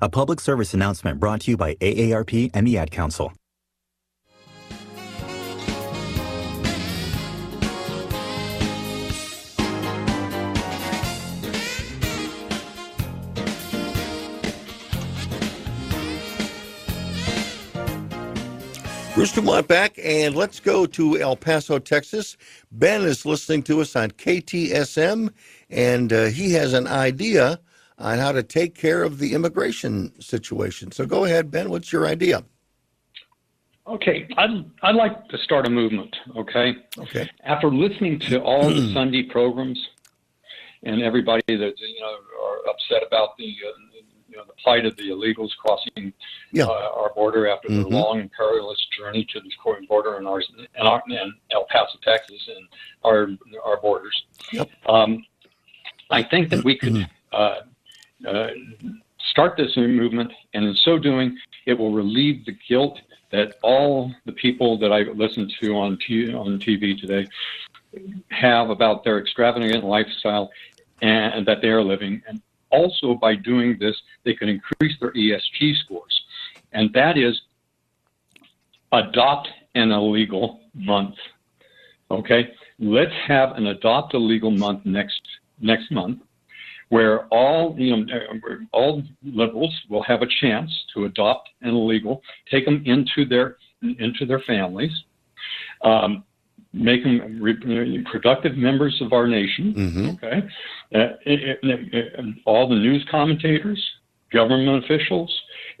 A public service announcement brought to you by AARP and the Ad Council. Bruce Dumont back, and let's go to El Paso, Texas. Ben is listening to us on KTSM, and uh, he has an idea on how to take care of the immigration situation. So go ahead, Ben. What's your idea? Okay, I'd, I'd like to start a movement, okay? Okay. After listening to all the Sunday programs and everybody that, you know, are upset about the, uh, you know, the plight of the illegals crossing Yeah. uh, our border after their Mhm. long and perilous journey to the Korean border and, our, and, our, and El Paso, Texas, and our, our borders. Yep. Um, I think that we could uh, uh, start this new movement, and in so doing, it will relieve the guilt that all the people that I listened to on t- on TV today have about their extravagant lifestyle and that they are living. And also, by doing this, they can increase their ESG scores, and that is adopt an illegal month. Okay, let's have an adopt a legal month next next month, where all you know all liberals will have a chance to adopt an illegal, take them into their into their families, um, make them re- productive members of our nation. Mm-hmm. Okay, uh, it- it- it- all the news commentators, government officials,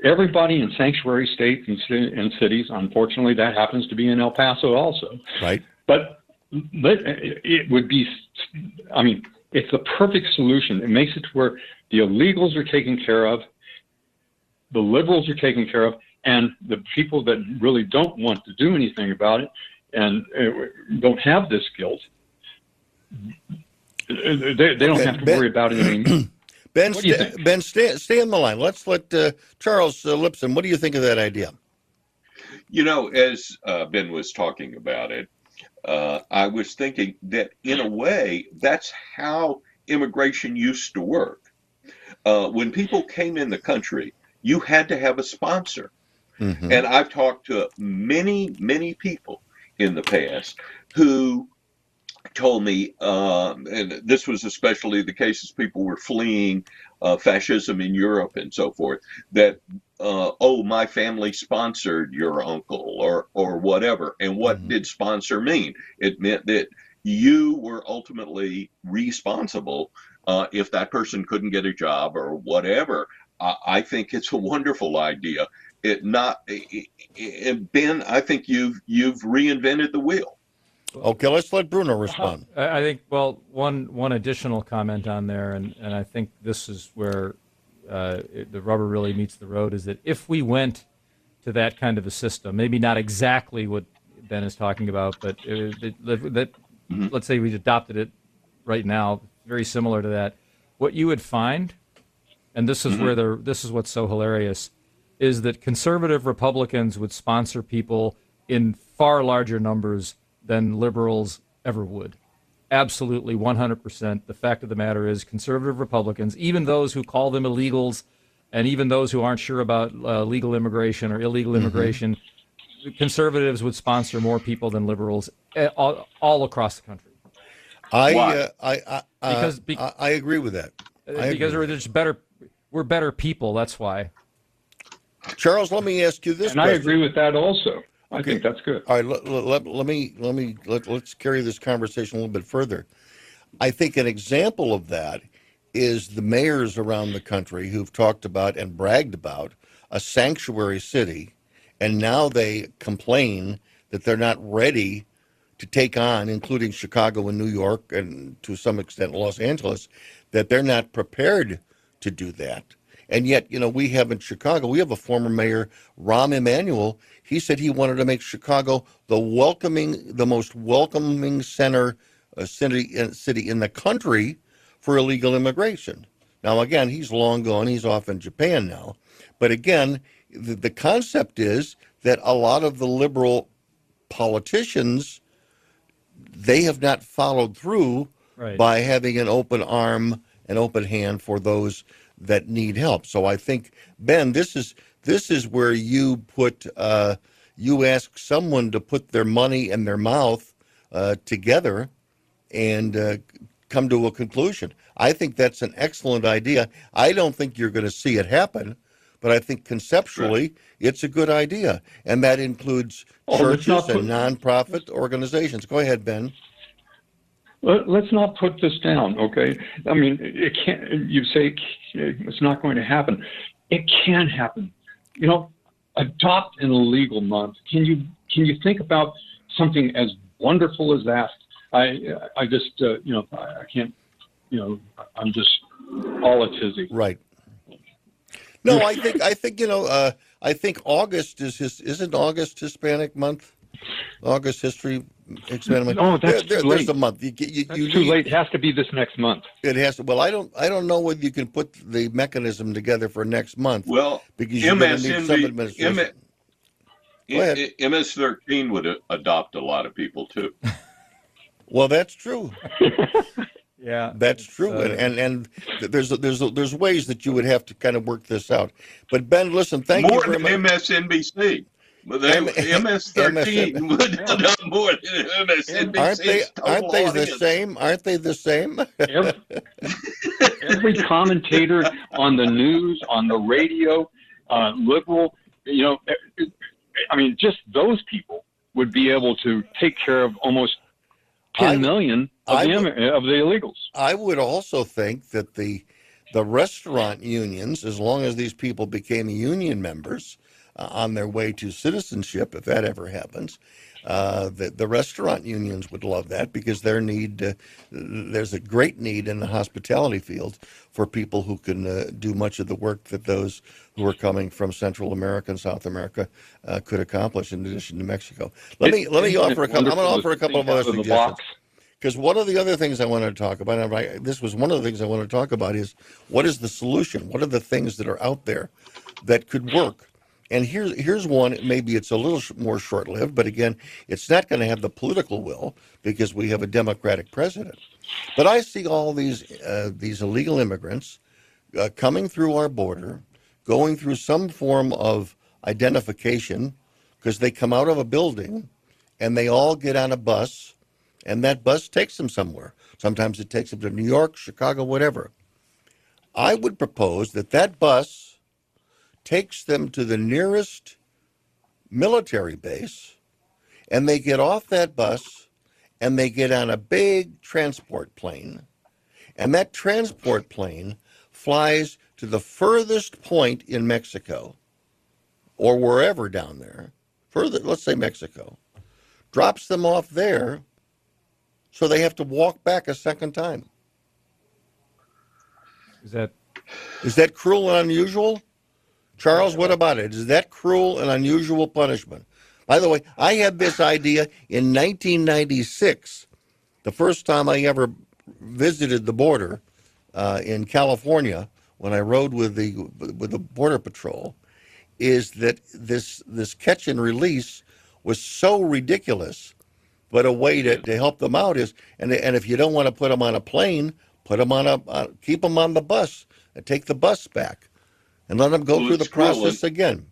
everybody in sanctuary states and, and cities. Unfortunately, that happens to be in El Paso also. Right. But but it would be, I mean, it's the perfect solution. It makes it to where the illegals are taken care of, the liberals are taken care of, and the people that really don't want to do anything about it and uh, don't have this guilt, they, they don't Okay, have to Ben- worry about it anymore. Ben, What do you sta- Ben, stay, stay on the line. Let's let uh, Charles uh, Lipson. What do you think of that idea? You know, as uh, Ben was talking about it, uh, I was thinking that in a way, that's how immigration used to work. Uh, when people came in the country, you had to have a sponsor. Mhm. And I've talked to many, many people in the past who told me, um, and this was especially the cases people were fleeing uh, fascism in Europe and so forth, that uh, oh, my family sponsored your uncle or or whatever. And what did sponsor mean? It meant that you were ultimately responsible uh, if that person couldn't get a job or whatever. I, I think it's a wonderful idea. It not it, it, Ben. I think you've you've reinvented the wheel. Okay, let's let Bruno respond. I I think well, one one additional comment on there, and, and I think this is where uh, it, the rubber really meets the road, is that if we went to that kind of a system, maybe not exactly what Ben is talking about, but uh, that, that let's say we adopted it right now, very similar to that, what you would find, and this is Mhm. where the this is what's so hilarious, is that conservative Republicans would sponsor people in far larger numbers than liberals ever would. Absolutely, 100%. The fact of the matter is, conservative Republicans, even those who call them illegals, and even those who aren't sure about uh, legal immigration or illegal Mhm. immigration, conservatives would sponsor more people than liberals eh, all, all across the country. I, uh, I, I, uh, Because- be- I, I agree with that. I Uh, because agree. we're just better. We're better people. That's why. Charles, let me ask you this. And I agree with that also. I think that's good. All right, let, let, let me let me let, let's carry this conversation a little bit further. I think an example of that is the mayors around the country who've talked about and bragged about a sanctuary city, and now they complain that they're not ready to take on, including Chicago and New York, and to some extent Los Angeles, that they're not prepared to do that. And yet, you know, we have in Chicago, we have a former mayor, Rahm Emanuel. He said he wanted to make Chicago the welcoming, the most welcoming center uh, city uh, city in the country for illegal immigration. Now, again, he's long gone. He's off in Japan now. But again, the, the concept is that a lot of the liberal politicians they have not followed through Right. by having an open arm an open hand for those that need help. So I think Ben, this is this is where you put uh, you ask someone to put their money and their mouth uh, together and uh, come to a conclusion. I think that's an excellent idea. I don't think you're going to see it happen, but I think conceptually it's a good idea, and that includes Oh, churches not and nonprofit organizations. Go ahead, Ben. Let- Let's not put this down, okay? I mean, it can't. You say it's not going to happen. It can happen. You know, adopt an illegal month. Can you can you think about something as wonderful as that? I I just uh, you know I I can't. You know, I'm just all a tizzy. Right. No, I think I think you know. Uh, I think August is his. Isn't August Hispanic month? August History Hispanic month. No, that's There- there- too There's late. a month. You, you, That's you too need- late. It has to be this next month. It has to. Well, I don't. I don't know whether you can put the mechanism together for next month. Well, because you're going to need some MSNB administration. M- I- I- MS-13 would adopt a lot of people too. Well, that's true. Yeah, that's true, uh, and, and and there's there's there's ways that you would have to kind of work this out. But Ben, listen, thank more you than very much. MSNBC. But they, M- MS-13 MSN. would adopt more than MSNBC. Aren't they? Aren't they the same? Aren't they the same? every commentator on the news, on the radio, uh, liberal, you know, I mean, just those people would be able to take care of almost I- ten million of I the, would- of the illegals. I would also think that the the restaurant unions, as long as these people became union members uh, on their way to citizenship, if that ever happens, uh, the the restaurant unions would love that because their need uh, there's a great need in the hospitality field for people who can uh, do much of the work that those who are coming from Central America and South America uh, could accomplish in addition to Mexico. Let me let me offer a couple. I'm going to offer a couple of other suggestions. Because one of the other things I wanted to talk about, and I, this was one of the things I wanted to talk about, is what is the solution? What are the things that are out there that could work? And here's here's one. Maybe it's a little more short-lived, but again, it's not going to have the political will because we have a Democratic president. But I see all these uh, these illegal immigrants uh, coming through our border, going through some form of identification because they come out of a building and they all get on a bus and that bus takes them somewhere. Sometimes it takes them to New York, Chicago, whatever. I would propose that that bus takes them to the nearest military base and they get off that bus and they get on a big transport plane and that transport plane flies to the furthest point in Mexico or wherever down there, further, let's say Mexico, drops them off there so they have to walk back a second time. Is that is that cruel and unusual? Charles, what about it? Is that cruel and unusual punishment? By the way, I had this idea in 1996, the first time I ever visited the border uh, in California when I rode with the with the border patrol. Is that this this catch and release was so ridiculous, but a way to, to help them out is and and if you don't want to put them on a plane, put them on a uh, keep them on the bus and take the bus back, and let them go Well, through the process and- again.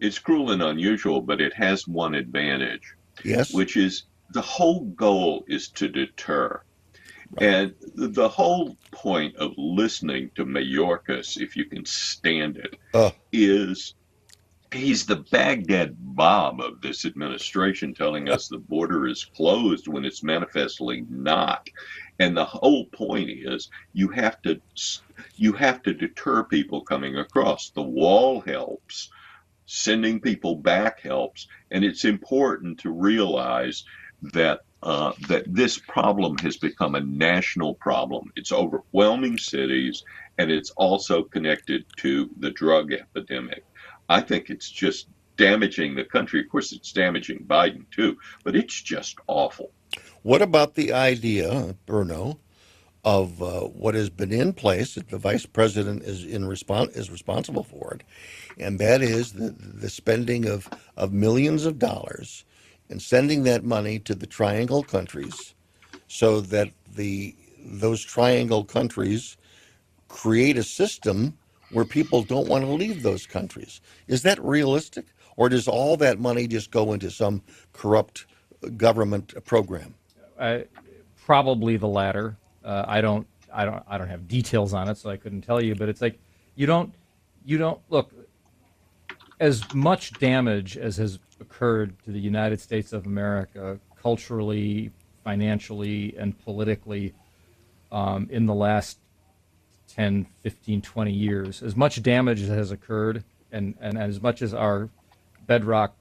It's cruel and unusual, but it has one advantage. Yes. Which is the whole goal is to deter. And the- whole point of listening to Mayorkas, if you can stand it, uh. is he's the Baghdad Bob of this administration telling us the border is closed when it's manifestly not. And the whole point is you have to you have to deter people coming across. The wall helps sending people back helps, and it's important to realize that uh, that this problem has become a national problem. It's overwhelming cities, and it's also connected to the drug epidemic. I think it's just damaging the country. Of course, it's damaging Biden too, but it's just awful. What about the idea, Bruno, of uh, what has been in place that the vice president is in respons- is responsible for it, and that is the the spending of of millions of dollars and sending that money to the Triangle countries, so that the those triangle countries create a system where people don't want to leave those countries. Is that realistic? Or does all that money just go into some corrupt government program? Uh, probably the latter. Uh, I don't, I don't, I don't have details on it, so I couldn't tell you. But it's like you don't, you don't look. As much damage as has occurred to the United States of America culturally, financially, and politically um, in the last 10, 15, 20 years, as much damage as has occurred, and, and as much as our bedrock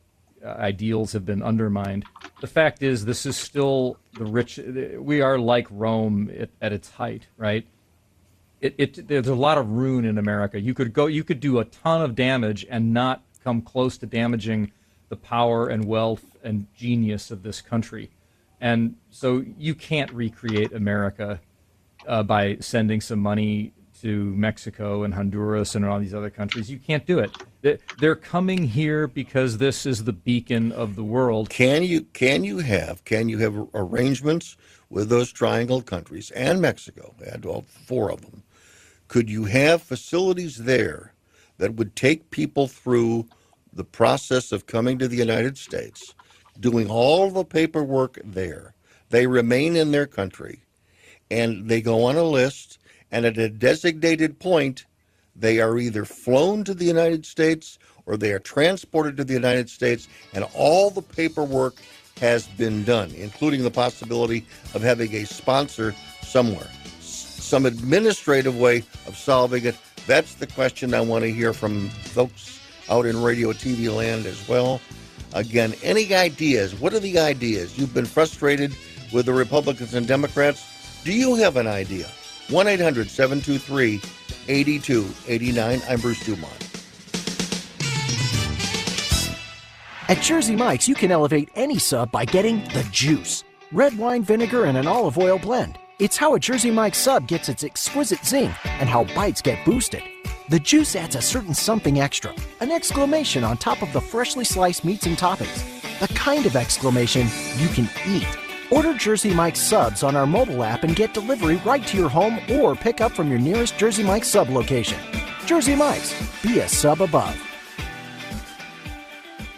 ideals have been undermined, the fact is this is still the rich. We are like Rome at, at its height, right? It, it, there's a lot of ruin in America. You could go, you could do a ton of damage and not come close to damaging the power and wealth and genius of this country. And so you can't recreate America uh, by sending some money to Mexico and Honduras and all these other countries. You can't do it. They're coming here because this is the beacon of the world. Can you can you have can you have arrangements with those triangle countries and Mexico? Add all four of them. Could you have facilities there that would take people through the process of coming to the United States, doing all the paperwork there? They remain in their country, and they go on a list and at a designated point, they are either flown to the United States or they are transported to the United States, and all the paperwork has been done, including the possibility of having a sponsor somewhere. Some administrative way of solving it. That's the question I want to hear from folks out in radio TV land as well. Again, any ideas? What are the ideas? You've been frustrated with the Republicans and Democrats. Do you have an idea? 1 800 723 8289. I'm Bruce Dumont. At Jersey Mike's, you can elevate any sub by getting the juice red wine vinegar and an olive oil blend. It's how a Jersey Mike's sub gets its exquisite zing and how bites get boosted. The juice adds a certain something extra, an exclamation on top of the freshly sliced meats and toppings. The kind of exclamation you can eat. Order Jersey Mike's subs on our mobile app and get delivery right to your home or pick up from your nearest Jersey Mike's sub location. Jersey Mike's, be a sub above.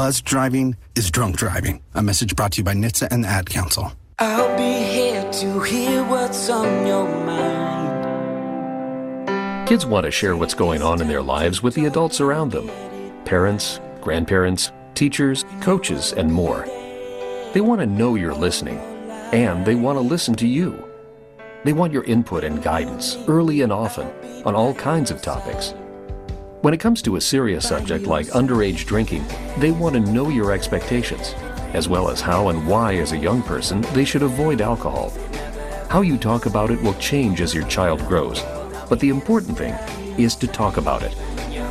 Buzz driving is drunk driving. A message brought to you by NHTSA and the Ad Council. I'll be here to hear what's on your mind. Kids want to share what's going on in their lives with the adults around them parents, grandparents, teachers, coaches, and more. They want to know you're listening, and they want to listen to you. They want your input and guidance early and often on all kinds of topics. When it comes to a serious subject like underage drinking, they want to know your expectations, as well as how and why, as a young person, they should avoid alcohol. How you talk about it will change as your child grows, but the important thing is to talk about it.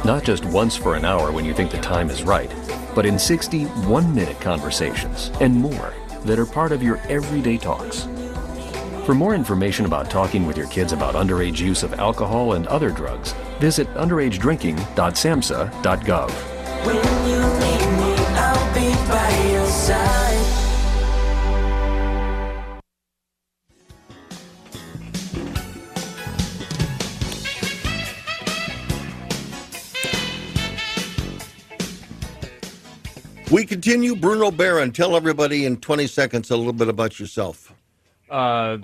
Not just once for an hour when you think the time is right, but in 60 one minute conversations and more that are part of your everyday talks. For more information about talking with your kids about underage use of alcohol and other drugs, visit underagedrinking.samhsa.gov. When you need me, I'll be by your side. We continue. Bruno Behrend, tell everybody in 20 seconds a little bit about yourself. Uh,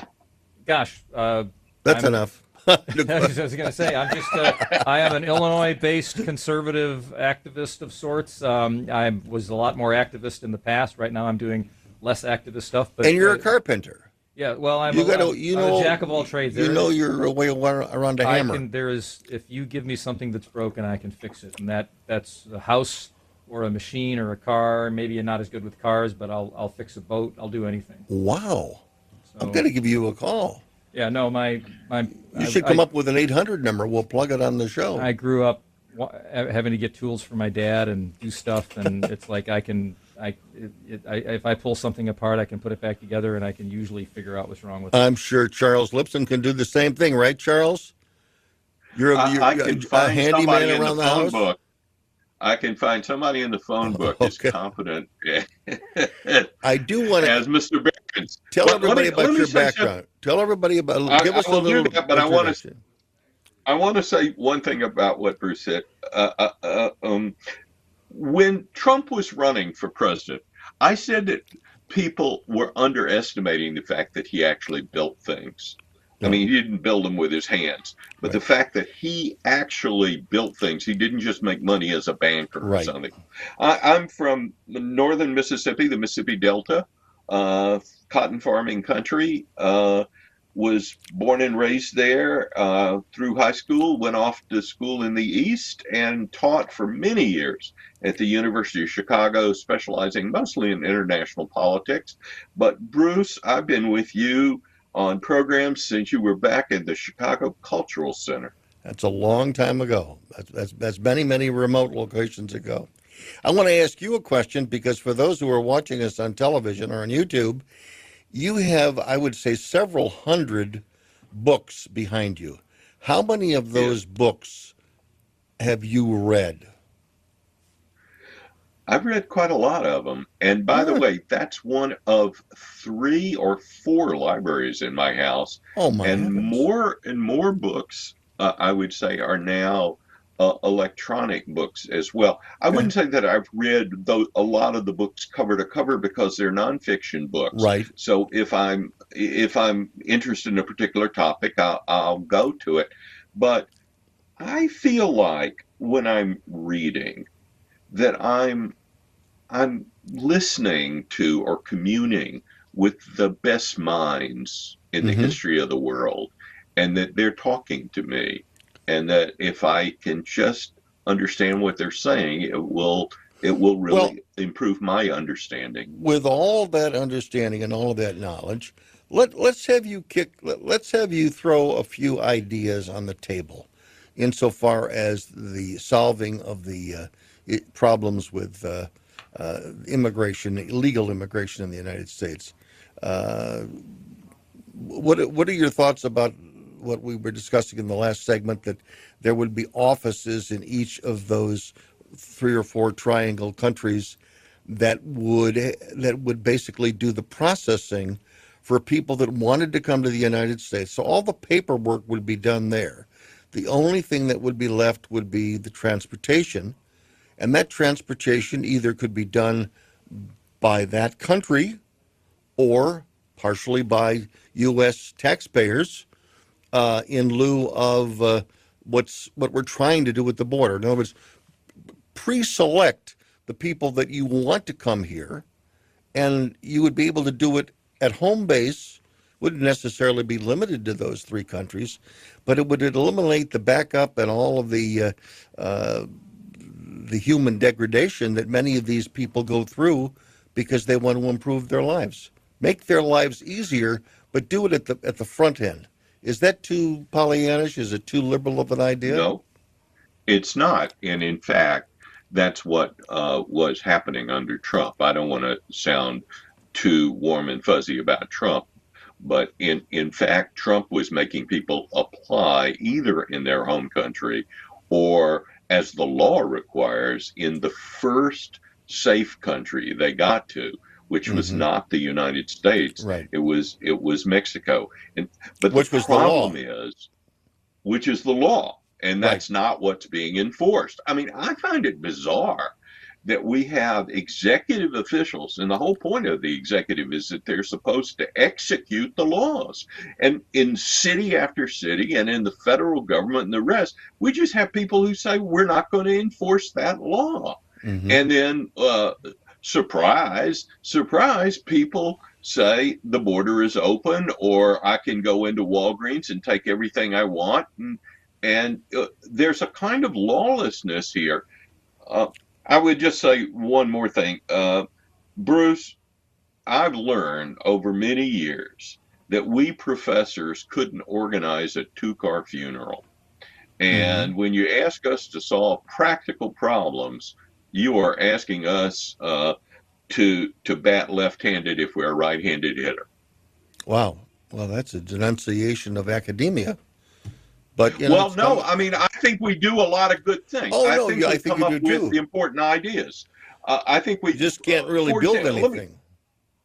gosh, uh, That's I'm- enough. I was going to say, I'm just, uh, I am an Illinois-based conservative activist of sorts. Um, I was a lot more activist in the past. Right now, I'm doing less activist stuff. But and you're a carpenter. Yeah, well, I'm, you a, gotta, you I'm a know, jack of all trades. You There know is- your way around a I hammer. can, there is, if you give me something that's broken, I can fix it, and that that's a house or a machine or a car. Maybe you're not as good with cars, but I'll I'll fix a boat. I'll do anything. Wow. I'm going to give you a call. Yeah, no, my my. You I- should come I- up with an 800 number. We'll plug it on the show. I grew up having to get tools for my dad and do stuff, and it's like I can, I, it, it, I, if I pull something apart, I can put it back together, and I can usually figure out what's wrong with it. I'm sure Charles Lipson can do the same thing, right, Charles? You're, a- I, you're I a- can a find handyman somebody in around the, the, phone house. book. I can find somebody in the phone book that's competent. I do want to as Mr. Tell let everybody me- about your something. background. Tell everybody about. I- give I us a little that, but I wanna- I want to say one thing about what Bruce said. Uh, uh, uh, um, when Trump was running for president, I said that people were underestimating the fact that he actually built things. I mean, he didn't build them with his hands, but the fact that he actually built things, he didn't just make money as a banker or Right. something. I, I'm from northern Mississippi, the Mississippi Delta, uh, cotton farming country. Uh, was born and raised there uh, through high school, went off to school in the East, and taught for many years at the University of Chicago, specializing mostly in international politics. But Bruce, I've been with you on programs since you were back at the Chicago Cultural Center. That's a long time ago. That's, that's, that's many, many remote locations ago. I want to ask you a question because for those who are watching us on television or on YouTube, you have, I would say, several hundred books behind you. How many of those books have you read? I've read quite a lot of them. And by the way, that's one of three or four libraries in my house. Oh my And heavens. more and more books, uh, I would say, are now uh, electronic books as well. I wouldn't say that I've read a lot of the books cover to cover because they're nonfiction books. Right. So if I'm if I'm interested in a particular topic, I'll, I'll go to it. But I feel like when I'm reading that I'm I'm listening to or communing with the best minds in the Mhm. history of the world and that they're talking to me and that if I can just understand what they're saying it will it will really Well- improve my understanding. with all that understanding and all of that knowledge, let let's have you kick. Let, let's have you throw a few ideas on the table, insofar as the solving of the uh, problems with uh, uh, immigration, illegal immigration in the United States. Uh, what what are your thoughts about what we were discussing in the last segment? That there would be offices in each of those three or four triangle countries that would that would basically do the processing for people that wanted to come to the United States. So all the paperwork would be done there. The only thing that would be left would be the transportation, and that transportation either could be done by that country or partially by U.S. taxpayers uh, in lieu of uh, what's what we're trying to do with the border. In other words, pre-select the people that you want to come here, and you would be able to do it at home base. Wouldn't necessarily be limited to those three countries, but it would eliminate the backup and all of the uh, uh, the human degradation that many of these people go through because they want to improve their lives, make their lives easier, but do it at the at the front end. Is that too Pollyannish? Is it too liberal of an idea? No, it's not. And in fact, that's what uh, was happening under Trump. I don't want to sound too warm and fuzzy about Trump, But in, in fact, Trump was making people apply either in their home country or, as the law requires, in the first safe country they got to, which was Mhm. not the United States. Right. It was it was Mexico. And but Which the was the law. problem is, which is the law, and that's not what's being enforced. I mean, I find it bizarre that we have executive officials, and the whole point of the executive is that they're supposed to execute the laws. And in city after city, and in the federal government and the rest, we just have people who say we're not going to enforce that law. Mhm. And then, uh, surprise, surprise, people say the border is open, or I can go into Walgreens and take everything I want. And, and uh, there's a kind of lawlessness here. Uh, I would just say one more thing. Uh, Bruce, I've learned over many years that we professors couldn't organize a two car funeral. And when you ask us to solve practical problems, you are asking us uh, to to bat left-handed if we're a right-handed hitter. Wow. Well, that's a denunciation of academia. But you know, well, it's no, come- I mean I think we do a lot of good things. Oh, I no, think yeah, I we think come you up do with too. the important ideas. Uh, I think we just can't really for build example, let me- anything.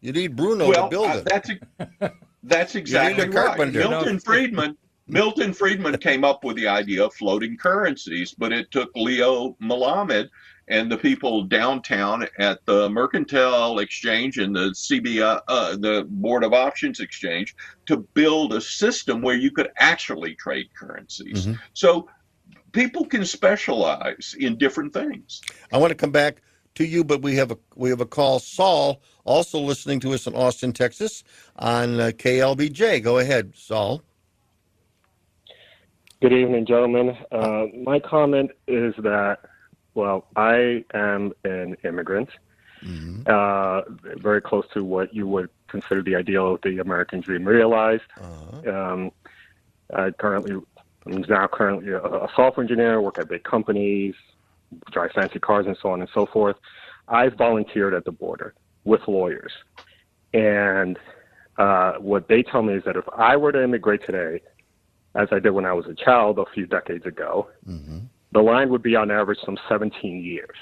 You need Bruno well, to build uh, it. that's ex- that's exactly right. carpenter. Milton Friedman. Milton Friedman came up with the idea of floating currencies, but it took Leo Melamed and the people downtown at the Mercantile Exchange and the CBI, uh, the Board of Options Exchange, to build a system where you could actually trade currencies. Mhm. So people can specialize in different things. I want to come back to you, but we have a we have a call. Saul, also listening to us in Austin, Texas, on uh, KLBJ. Go ahead, Saul. Good evening, gentlemen. Uh, my comment is that, well, I am an immigrant, uh, very close to what you would consider the ideal of the American dream realized. Um, I currently, I'm now currently a, a software engineer, work at big companies, drive fancy cars, and so on and so forth. I've volunteered at the border with lawyers, and uh, what they tell me is that if I were to immigrate today, as I did when I was a child a few decades ago, the line would be on average some 17 years.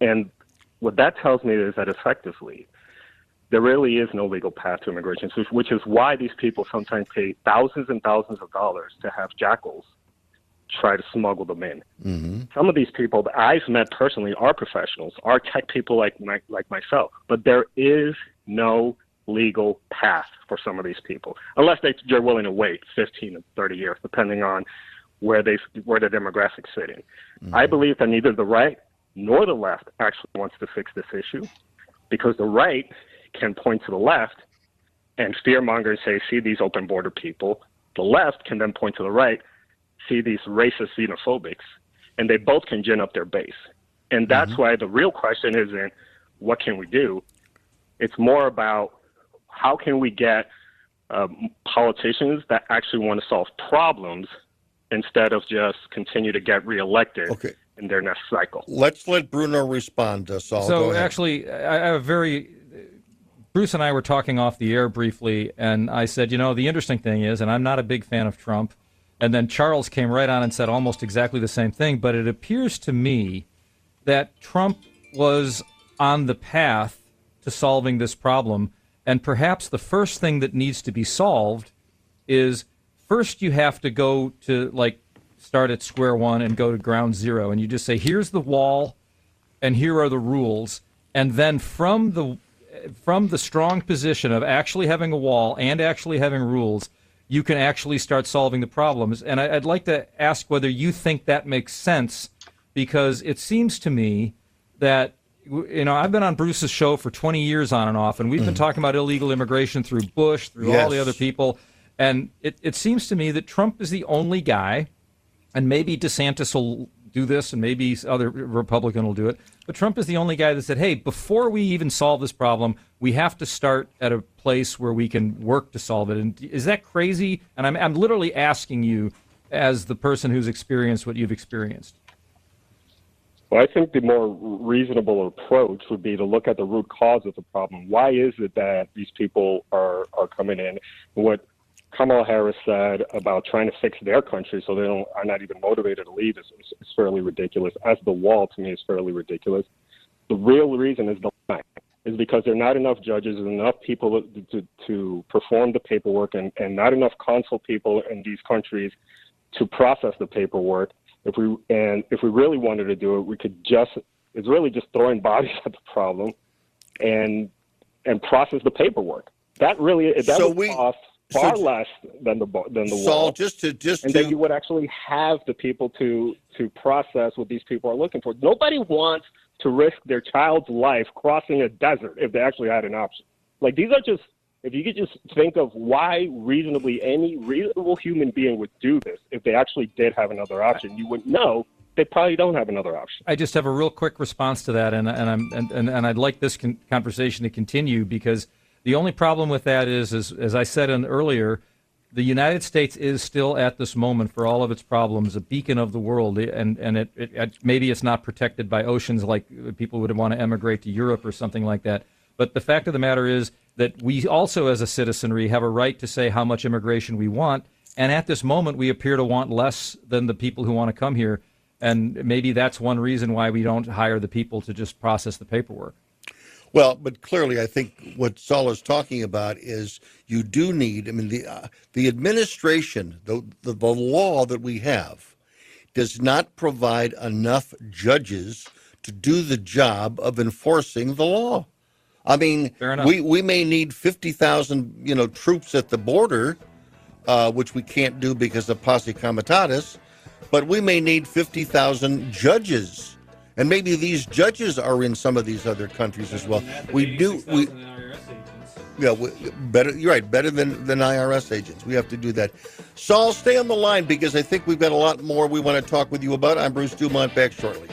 And what that tells me is that effectively, there really is no legal path to immigration, which is why these people sometimes pay thousands and thousands of dollars to have jackals try to smuggle them in. Mm-hmm. Some of these people that I've met personally are professionals, are tech people like my, like myself, but there is no legal path for some of these people, unless they, they're willing to wait 15 to 30 years, depending on where they where the demographics fit in. I believe that neither the right nor the left actually wants to fix this issue, because the right can point to the left and fearmonger and say, "See these open border people." The left can then point to the right, see these racist xenophobics, and they both can gin up their base. And that's why the real question isn't what can we do. It's more about how can we get um, politicians that actually want to solve problems instead of just continue to get reelected in their next cycle. Let's let Bruno respond, uh, Saul. So actually, I I have a very. Bruce and I were talking off the air briefly, and I said, you know, the interesting thing is, and I'm not a big fan of Trump. And then Charles came right on and said almost exactly the same thing. But it appears to me that Trump was on the path to solving this problem. And perhaps the first thing that needs to be solved is first you have to go to like start at square one and go to ground zero. And you just say, here's the wall and here are the rules. And then from the from the strong position of actually having a wall and actually having rules, you can actually start solving the problems. And I, I'd like to ask whether you think that makes sense, because it seems to me that you know I've been on Bruce's show for 20 years on and off, and we've been mm. talking about illegal immigration through Bush, through all the other people, and it, it seems to me that Trump is the only guy, and maybe DeSantis will do this, and maybe other Republican will do it. But Trump is the only guy that said, "Hey, before we even solve this problem, we have to start at a place where we can work to solve it." And is that crazy? And I'm I'm literally asking you, as the person who's experienced what you've experienced. Well, I think the more reasonable approach would be to look at the root cause of the problem. Why is it that these people are, are coming in? What Kamala Harris said about trying to fix their country so they don't, are not even motivated to leave is, is, is fairly ridiculous. As the wall, to me, is fairly ridiculous. The real reason is the line is because there are not enough judges and enough people to, to, to perform the paperwork and, and not enough consul people in these countries to process the paperwork. If we and if we really wanted to do it, we could just it's really just throwing bodies at the problem and and process the paperwork. That really that So would we- cost far so- less than the bo- than the Saul, wall. just to just and to then you would actually have the people to to process what these people are looking for. Nobody wants to risk their child's life crossing a desert if they actually had an option. Like these are just if you could just think of why reasonably any reasonable human being would do this if they actually did have another option, you would know they probably don't have another option. I just have a real quick response to that, and and I'm and, and, and I'd like this con- conversation to continue because the only problem with that is, is as I said in earlier, the United States is still at this moment for all of its problems a beacon of the world, and and it, it, it maybe it's not protected by oceans like people would want to emigrate to Europe or something like that. But the fact of the matter is that we also, as a citizenry, have a right to say how much immigration we want. And at this moment, we appear to want less than the people who want to come here. And maybe that's one reason why we don't hire the people to just process the paperwork. Well, but clearly, I think what Saul is talking about is you do need. I mean, the uh, the administration, the, the the law that we have, does not provide enough judges to do the job of enforcing the law. I mean, we we may need fifty thousand, you know, troops at the border, uh, which we can't do because of posse comitatus, but we may need fifty thousand judges. And maybe these judges are in some of these other countries as well. We do we yeah, we, better. You're right. Better than than IRS agents. We have to do that. Saul, stay on the line because I think we've got a lot more we want to talk with you about. I'm Bruce Dumont. Back shortly.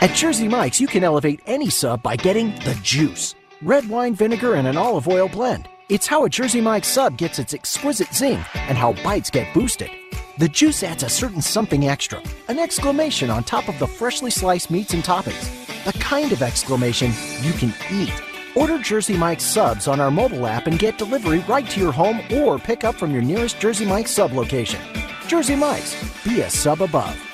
At Jersey Mike's, you can elevate any sub by getting the juice. Red wine vinegar and an olive oil blend. It's how a Jersey Mike's sub gets its exquisite zing and how bites get boosted. The juice adds a certain something extra, an exclamation on top of the freshly sliced meats and toppings. The kind of exclamation you can eat. Order Jersey Mike's subs on our mobile app and get delivery right to your home or pick up from your nearest Jersey Mike's sub location. Jersey Mike's, be a sub above.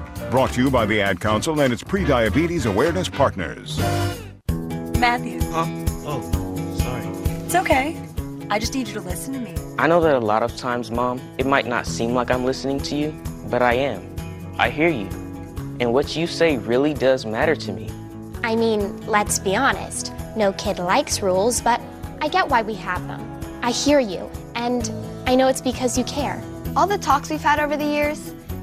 Brought to you by the Ad Council and its pre-diabetes awareness partners. Matthew. Huh? Oh, sorry. It's okay. I just need you to listen to me. I know that a lot of times, Mom, it might not seem like I'm listening to you, but I am. I hear you. And what you say really does matter to me. I mean, let's be honest. No kid likes rules, but I get why we have them. I hear you, and I know it's because you care. All the talks we've had over the years,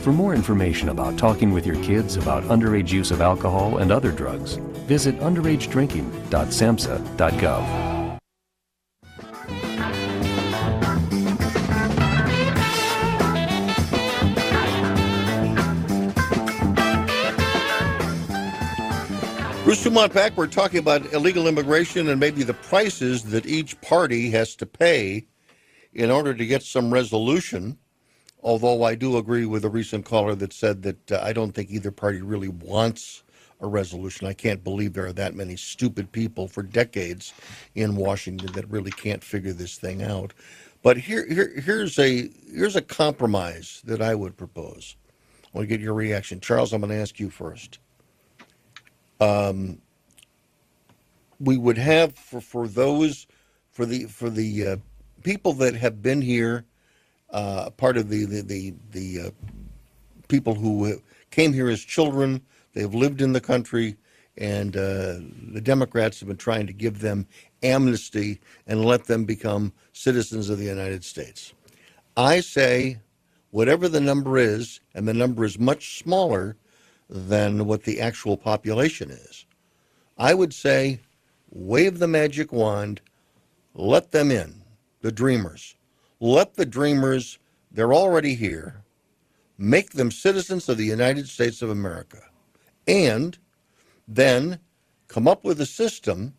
For more information about talking with your kids about underage use of alcohol and other drugs, visit underagedrinking.samhsa.gov. Bruce Dumont back. We're talking about illegal immigration and maybe the prices that each party has to pay in order to get some resolution. Although I do agree with a recent caller that said that uh, I don't think either party really wants a resolution. I can't believe there are that many stupid people for decades in Washington that really can't figure this thing out. But here, here here's a here's a compromise that I would propose. I want to get your reaction, Charles. I'm going to ask you first. Um, we would have for, for those for the for the uh, people that have been here, uh, part of the the the, the uh, people who came here as children. They have lived in the country, and uh, the Democrats have been trying to give them amnesty and let them become citizens of the United States. I say, whatever the number is, and the number is much smaller than what the actual population is. I would say, wave the magic wand, let them in, the dreamers. Let the dreamers, they're already here, make them citizens of the United States of America. And then come up with a system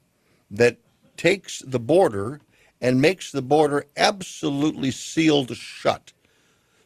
that takes the border and makes the border absolutely sealed shut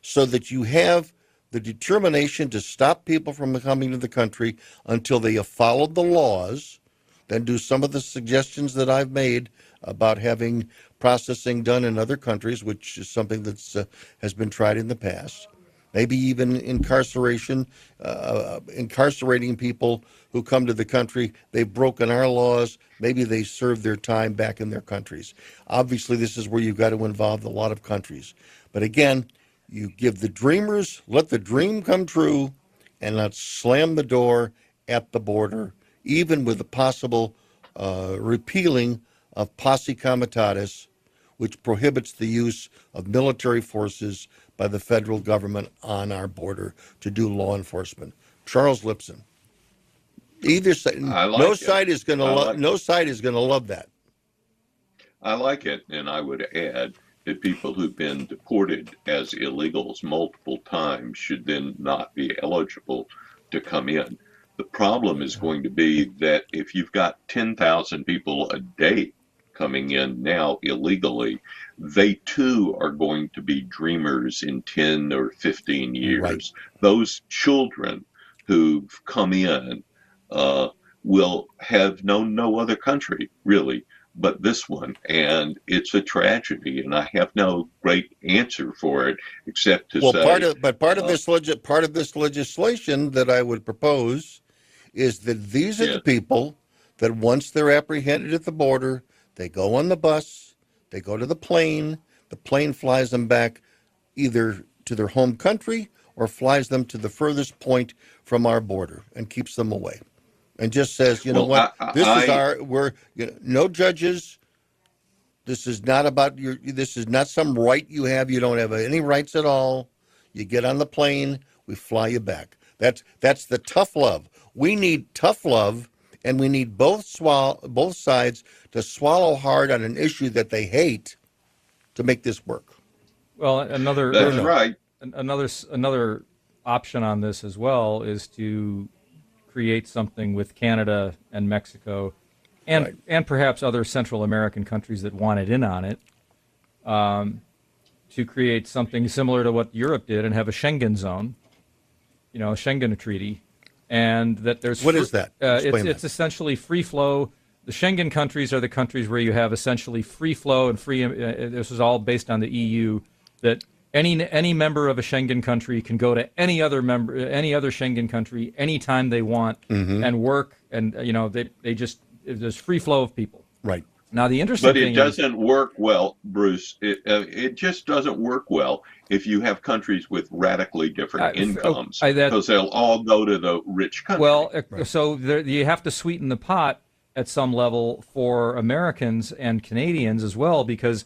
so that you have the determination to stop people from coming to the country until they have followed the laws, then do some of the suggestions that I've made about having processing done in other countries, which is something that uh, has been tried in the past. Maybe even incarceration, uh, incarcerating people who come to the country. They've broken our laws. Maybe they serve their time back in their countries. Obviously, this is where you've got to involve a lot of countries. But again, you give the dreamers, let the dream come true, and let's slam the door at the border, even with the possible uh, repealing of posse comitatus, which prohibits the use of military forces by the federal government on our border to do law enforcement. Charles Lipson. Either side, like no it. side is going to like no side is going to love that. I like it, and I would add that people who've been deported as illegals multiple times should then not be eligible to come in. The problem is going to be that if you've got 10,000 people a day coming in now illegally, they too are going to be dreamers in 10 or 15 years. Those children who've come in uh, will have known no other country really but this one and it's a tragedy and i have no great answer for it except to well, say part of but part of uh, this legis- part of this legislation that I would propose is that these are the people that once they're apprehended at the border, they go on the bus, they go to the plane, the plane flies them back either to their home country or flies them to the furthest point from our border and keeps them away. And just says, you know Well, what, I- I- this is our we're you know, no judges. This is not about your. This is not some right you have. You don't have any rights at all. You get on the plane, we fly you back. That's that's the tough love. We need tough love, and we need both swallow both sides to swallow hard on an issue that they hate to make this work. Well, another That's right. Another another option on this as well is to create something with Canada and Mexico, and and perhaps other Central American countries that wanted in on it, um, to create something similar to what Europe did and have a Schengen zone, you know, a Schengen treaty, and that there's What is that? Uh, it's Explain it's essentially free flow. The Schengen countries are the countries where you have essentially free flow and free. Uh, this is all based on the EU. That any any member of a Schengen country can go to any other member any other Schengen country anytime they want Mhm. and work and uh, you know they they just there's free flow of people. Right. Now, the interesting But thing it doesn't work well, Bruce. It, uh, it just doesn't work well if you have countries with radically different I- oh, incomes I- that- because they'll all go to the rich country. Well, uh, so there, you have to sweeten the pot at some level for Americans and Canadians as well, because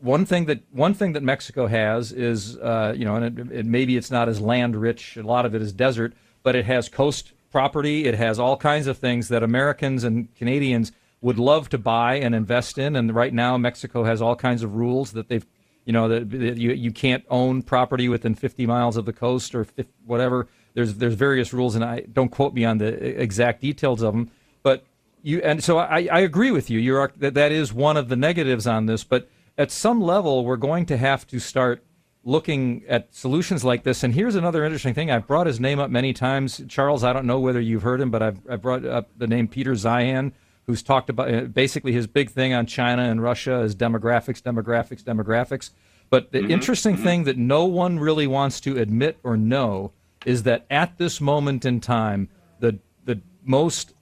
one thing that one thing that Mexico has is, uh, you know, and it, it, maybe it's not as land rich. A lot of it is desert, but it has coast property. It has all kinds of things that Americans and Canadians would love to buy and invest in. And right now, Mexico has all kinds of rules that they've, you know, that that you you can't own property within 50 miles of the coast or 50, whatever. There's there's various rules, and I don't quote me on the exact details of them, but you and so I, I agree with you. You're that that is one of the negatives on this, but at some level, we're going to have to start looking at solutions like this. And here's another interesting thing. I've brought his name up many times. Charles, I don't know whether you've heard him, but I've, I've brought up the name Peter Zeihan, who's talked about uh, basically his big thing on China and Russia is demographics, demographics, demographics. But the Mhm, interesting mhm. thing that no one really wants to admit or know is that at this moment in time, the the most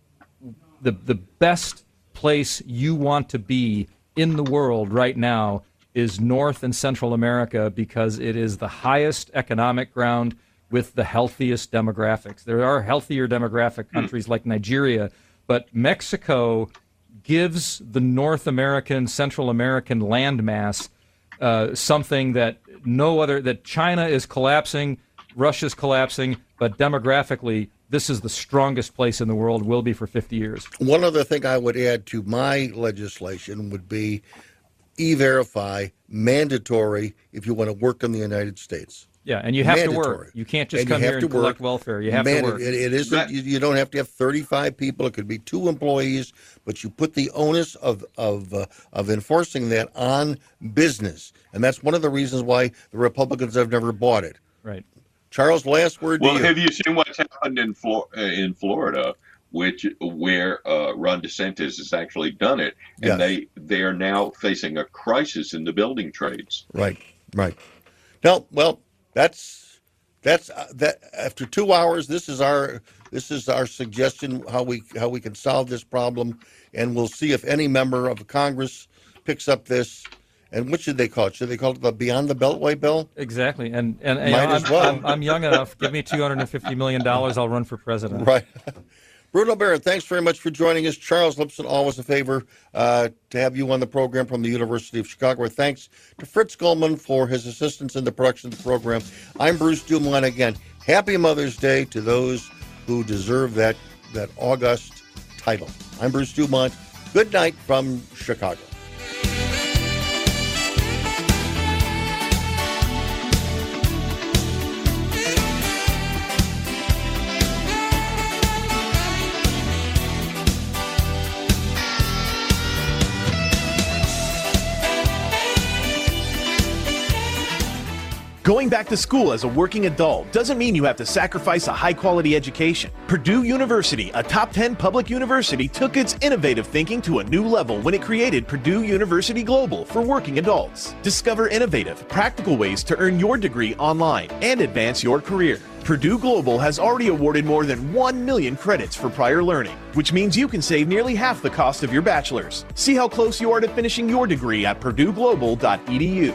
the the best place you want to be in the world right now is North and Central America because it is the highest economic ground with the healthiest demographics. There are healthier demographic countries like Nigeria, but Mexico gives the North American, Central American landmass uh, something that no other that China is collapsing, Russia's collapsing, but demographically, this is the strongest place in the world. Will be for 50 years. One other thing I would add to my legislation would be e-verify mandatory if you want to work in the United States. Yeah, and you have to work. You can't just And come here to and collect work. welfare. You have Man, to work. It, it isn't. You, you don't have to have 35 people. It could be two employees, but you put the onus of of uh, of enforcing that on business, and that's one of the reasons why the Republicans have never bought it. Right. Charles, last word Well, to you. have you seen what's happened in Flor- uh, in Florida, which where uh, Ron DeSantis has actually done it, and Yes. they they are now facing a crisis in the building trades. Right, right. No, well, that's that's uh, that. After two hours, this is our this is our suggestion how we how we can solve this problem, and we'll see if any member of Congress picks up this. And what should they call it? Should they call it the Beyond the Beltway bill? Exactly, and and, and Might I'm, as well. I'm, I'm young enough. Give me 250 million dollars, I'll run for president. Right. Bruno Behrend, thanks very much for joining us. Charles Lipson, always a favor uh, to have you on the program from the University of Chicago. Thanks to Fritz Goldman for his assistance in the production of the program. I'm Bruce Dumont again. Happy Mother's Day to those who deserve that, that august title. I'm Bruce Dumont. Good night from Chicago. Going back to school as a working adult doesn't mean you have to sacrifice a high quality education. Purdue University, a top 10 public university, took its innovative thinking to a new level when it created Purdue University Global for working adults. Discover innovative, practical ways to earn your degree online and advance your career. Purdue Global has already awarded more than 1 million credits for prior learning, which means you can save nearly half the cost of your bachelor's. See how close you are to finishing your degree at purdueglobal.edu.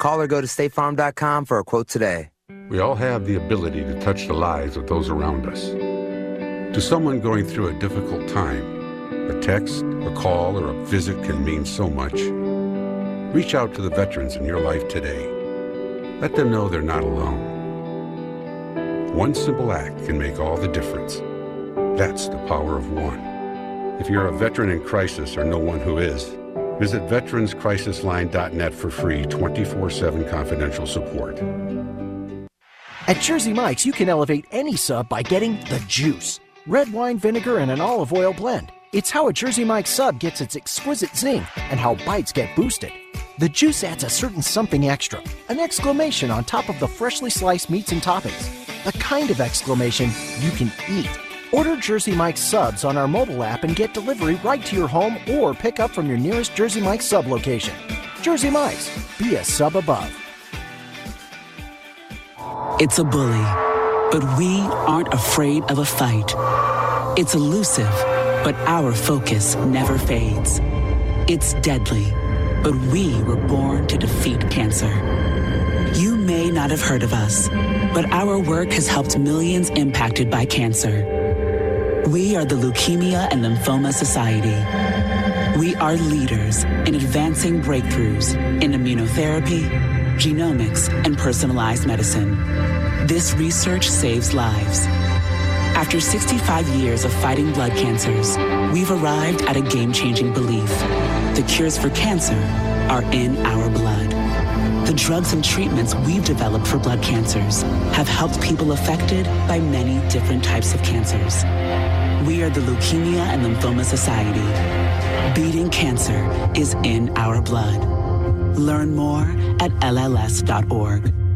Call or go to statefarm.com for a quote today. We all have the ability to touch the lives of those around us. To someone going through a difficult time, a text, a call, or a visit can mean so much. Reach out to the veterans in your life today. Let them know they're not alone. One simple act can make all the difference. That's the power of one. If you're a veteran in crisis or know one who is, visit veteranscrisisline.net for free 24 7 confidential support. At Jersey Mike's, you can elevate any sub by getting the juice red wine vinegar and an olive oil blend. It's how a Jersey Mike's sub gets its exquisite zing and how bites get boosted. The juice adds a certain something extra, an exclamation on top of the freshly sliced meats and toppings. The kind of exclamation you can eat. Order Jersey Mike's subs on our mobile app and get delivery right to your home or pick up from your nearest Jersey Mike's sub location. Jersey Mike's, be a sub above. It's a bully, but we aren't afraid of a fight. It's elusive, but our focus never fades. It's deadly, but we were born to defeat cancer. You may not have heard of us, but our work has helped millions impacted by cancer. We are the Leukemia and Lymphoma Society. We are leaders in advancing breakthroughs in immunotherapy, genomics, and personalized medicine. This research saves lives. After 65 years of fighting blood cancers, we've arrived at a game changing belief. The cures for cancer are in our blood. The drugs and treatments we've developed for blood cancers have helped people affected by many different types of cancers. We are the Leukemia and Lymphoma Society. Beating cancer is in our blood. Learn more at LLS.org.